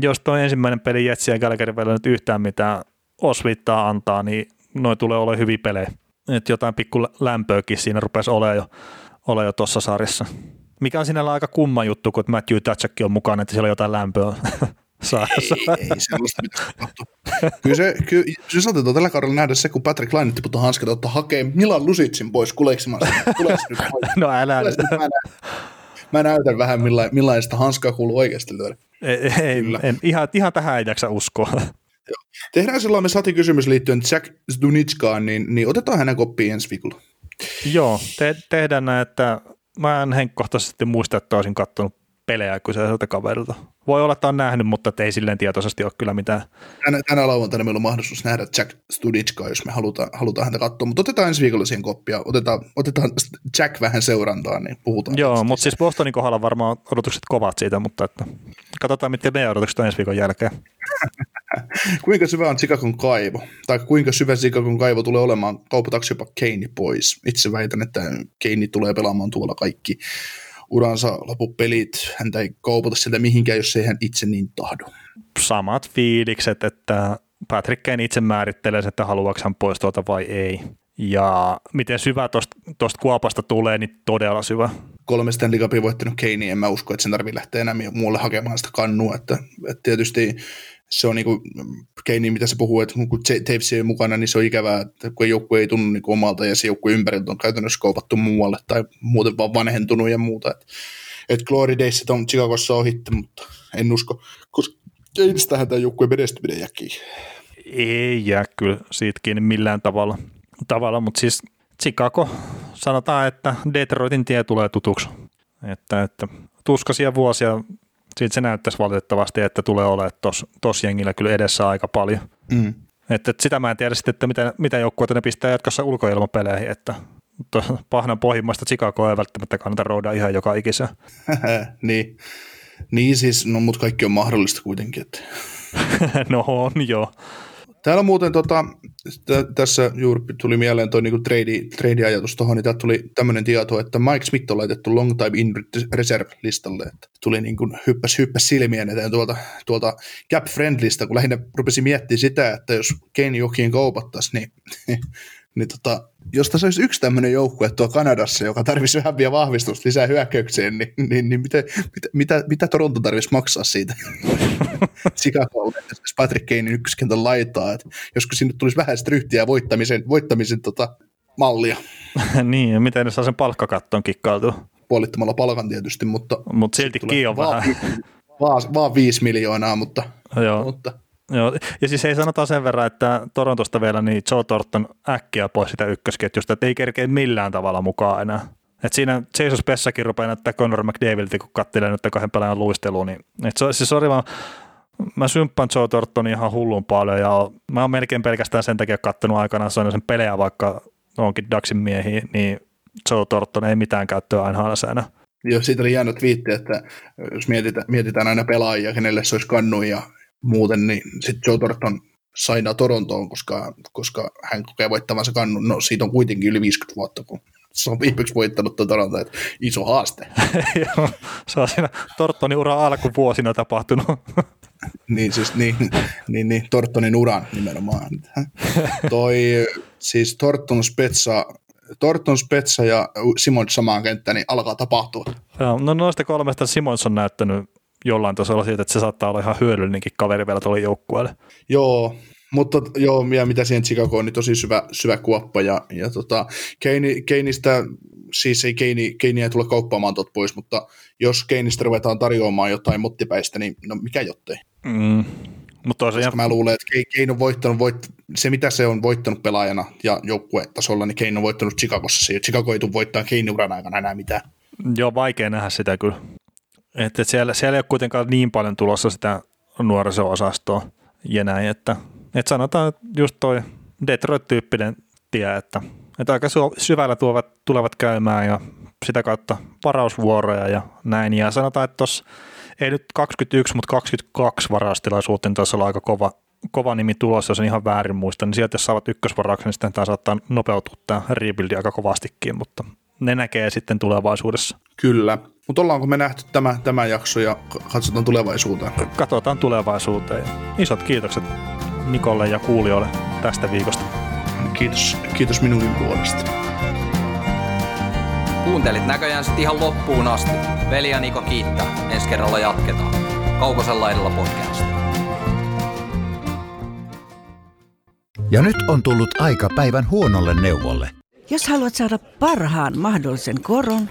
jos tuo ensimmäinen peli Jetsi ja Gallagherin välillä nyt yhtään mitään osviittaa antaa, niin noin tulee olemaan hyviä pelejä. Että jotain pikku lämpöäkin siinä rupesi olemaan jo, ole jo tuossa sarjassa. Mikä on sinällä aika kumma juttu, kun Matthew Tatchak on mukana, että siellä on jotain lämpöä saada. Ei, ei sellaista pitäisi Kyllä se, kyllä, se saatetaan tällä kaudella nähdä se, kun Patrick Laine tiputtaa hanskat, ottaa hakee Milan Lusitsin pois kuleksimasta. no älä nyt. Mä, mä näytän vähän millaista, millaista hanskaa kuuluu oikeasti lyödä. Ei, ei en, ihan, ihan tähän ei jaksa uskoa. Tehdään sellainen sati kysymys liittyen Jack Zdunitskaan, niin, niin otetaan hänen koppiin ensi viikolla. Joo, te, tehdään näin, että mä en henkkohtaisesti muista, että olisin katsonut pelejä kyseiseltä kaverilta. Voi olla, että on nähnyt, mutta ei silleen tietoisesti ole kyllä mitään. Tänä, tänä lauantaina meillä on mahdollisuus nähdä Jack Studickaa, jos me halutaan, halutaan häntä katsoa, mutta otetaan ensi viikolla siihen koppia, otetaan, otetaan Jack vähän seurantaan, niin puhutaan. Joo, mutta siis Bostonin kohdalla varmaan odotukset kovat siitä, mutta että katsotaan, miten meidän odotukset on ensi viikon jälkeen. kuinka syvä on Chicagon kaivo? Tai kuinka syvä Chicagon kaivo tulee olemaan? Kaupataanko jopa Keini pois? Itse väitän, että Keini tulee pelaamaan tuolla kaikki uransa lopupelit. Häntä ei kaupata sieltä mihinkään, jos ei hän itse niin tahdo. Samat fiilikset, että Patrick Kane itse määrittelee, että haluaako hän pois tuolta vai ei. Ja miten syvä tuosta kuopasta tulee, niin todella syvä. Kolme Stanley Cupia voittanut Kane, en mä usko, että sen tarvii lähteä enää muualle hakemaan sitä kannua. Että, että tietysti se on niin kuin Keini, mitä se puhuu, että kun Taves ei ole mukana, niin se on ikävää, että kun joku ei tunnu niin omalta ja se joku ympäriltä on käytännössä kaupattu muualle tai muuten vaan vanhentunut ja muuta. Että et Glory Days on Chicagossa ohitte, mutta en usko, koska Keinistähän tämä joukkueen menestyminen jäkii. Ei jää kyllä siitä kiinni millään tavalla, tavalla mutta siis Chicago, sanotaan, että Detroitin tie tulee tutuksi. Että, että tuskasia vuosia siitä se näyttäisi valitettavasti, että tulee olemaan tuossa jengillä kyllä edessä aika paljon. Mm. Että, että sitä mä en tiedä sitten, että mitä, mitä joukkueita ne pistää jatkossa ulkoilmapeleihin, että pahnan pohjimmasta Chicago ei välttämättä kannata rouda ihan joka ikisä. niin. niin siis, no mutta kaikki on mahdollista kuitenkin. Että. no on joo. Täällä muuten tota, t- tässä juuri tuli mieleen tuo niinku trade, trade-ajatus tuohon, niin tuli tämmöinen tieto, että Mike Smith on laitettu long time in reserve-listalle. Että tuli niin kuin hyppäs, hyppäs silmien eteen tuolta, tuolta cap friendlista, kun lähinnä rupesi miettimään sitä, että jos Kane jokin kaupattaisi, niin niin tota, jos tässä olisi yksi tämmöinen joukkue tuo Kanadassa, joka tarvitsisi vähän vielä vahvistusta lisää hyökkäykseen, niin, niin, niin mitä, mitä, mitä, mitä Toronto tarvitsisi maksaa siitä? Chicagolle, jos Patrick Kanein ykköskentän laitaa, että joskus sinne tulisi vähän ryhtiä voittamisen, voittamisen tota, mallia. niin, ja miten ne saa sen palkkakatton kikkailtua? Puolittamalla palkan tietysti, mutta... Mutta siltikin on vähän. Vaan, vaan viisi miljoonaa, mutta, Joo. mutta Joo, ja siis ei sanota sen verran, että Torontosta vielä niin Joe Thornton äkkiä pois sitä ykkösketjusta, että ei kerkeä millään tavalla mukaan enää. Et siinä Jason Spessakin rupeaa näyttää Conor McDavidilta, kun katselee nyt kahden pelaajan luisteluun. Niin, et se, siis oli vaan, mä symppaan Joe Thorntonin ihan hullun paljon ja mä oon melkein pelkästään sen takia kattonut aikanaan sen pelejä, vaikka onkin Daxin miehiä, niin Joe Thornton ei mitään käyttöä aina säännä. Joo, siitä oli jäänyt twiitti, että jos mietitään, mietitään aina pelaajia, kenelle se olisi kannu ja muuten, niin sitten Joe Thornton sainaa Torontoon, koska, koska hän kokee voittavansa kannun. No siitä on kuitenkin yli 50 vuotta, kun se on viimeksi voittanut Toronto, että iso haaste. Joo, se on siinä Tortonin uran alkuvuosina tapahtunut. niin, siis niin, niin, niin, Tortonin uran nimenomaan. Toi, siis Torton Spetsa, Torton Spetsa ja Simon samaan kenttään, niin alkaa tapahtua. Joo, no noista kolmesta Simons on näyttänyt jollain tasolla siitä, että se saattaa olla ihan hyödyllinenkin kaveri vielä tuolle joukkueelle. Joo, mutta joo, ja mitä siihen Chicagoon, niin tosi syvä, syvä kuoppa, ja, ja tota, Keini, Keinistä, siis ei Keini, Keini ei tule kauppaamaan tot pois, mutta jos Keinistä ruvetaan tarjoamaan jotain mottipäistä, niin no mikä jottei. Mm. Mutta Koska ihan... mä luulen, että Kein on voittanut, voit, se mitä se on voittanut pelaajana ja joukkuetasolla, niin Kein on voittanut Chicagossa. Chicago ei tule voittaa Keinin uran aikana enää mitään. Joo, vaikea nähdä sitä kyllä. Että siellä, siellä ei ole kuitenkaan niin paljon tulossa sitä nuoriso-osastoa ja näin, että, että sanotaan just toi Detroit-tyyppinen tie, että, että aika syvällä tuovat, tulevat käymään ja sitä kautta varausvuoroja ja näin. Ja sanotaan, että tuossa ei nyt 21, mutta 22 varaustilaisuuteen taisi olla aika kova, kova nimi tulossa, jos on ihan väärin muista, niin sieltä jos saavat ykkösvarauksen, niin sitten tämä saattaa nopeutua tämä rebuildi aika kovastikin, mutta ne näkee sitten tulevaisuudessa. Kyllä, mutta ollaanko me nähty tämä, tämä jakso ja katsotaan tulevaisuuteen? Katsotaan tulevaisuuteen. Isot kiitokset Nikolle ja kuulijoille tästä viikosta. Kiitos, kiitos minunkin puolesta. Kuuntelit näköjään sitten ihan loppuun asti. Veli ja Niko kiittää. Ensi kerralla jatketaan. Kaukosella edellä podcast. Ja nyt on tullut aika päivän huonolle neuvolle. Jos haluat saada parhaan mahdollisen koron,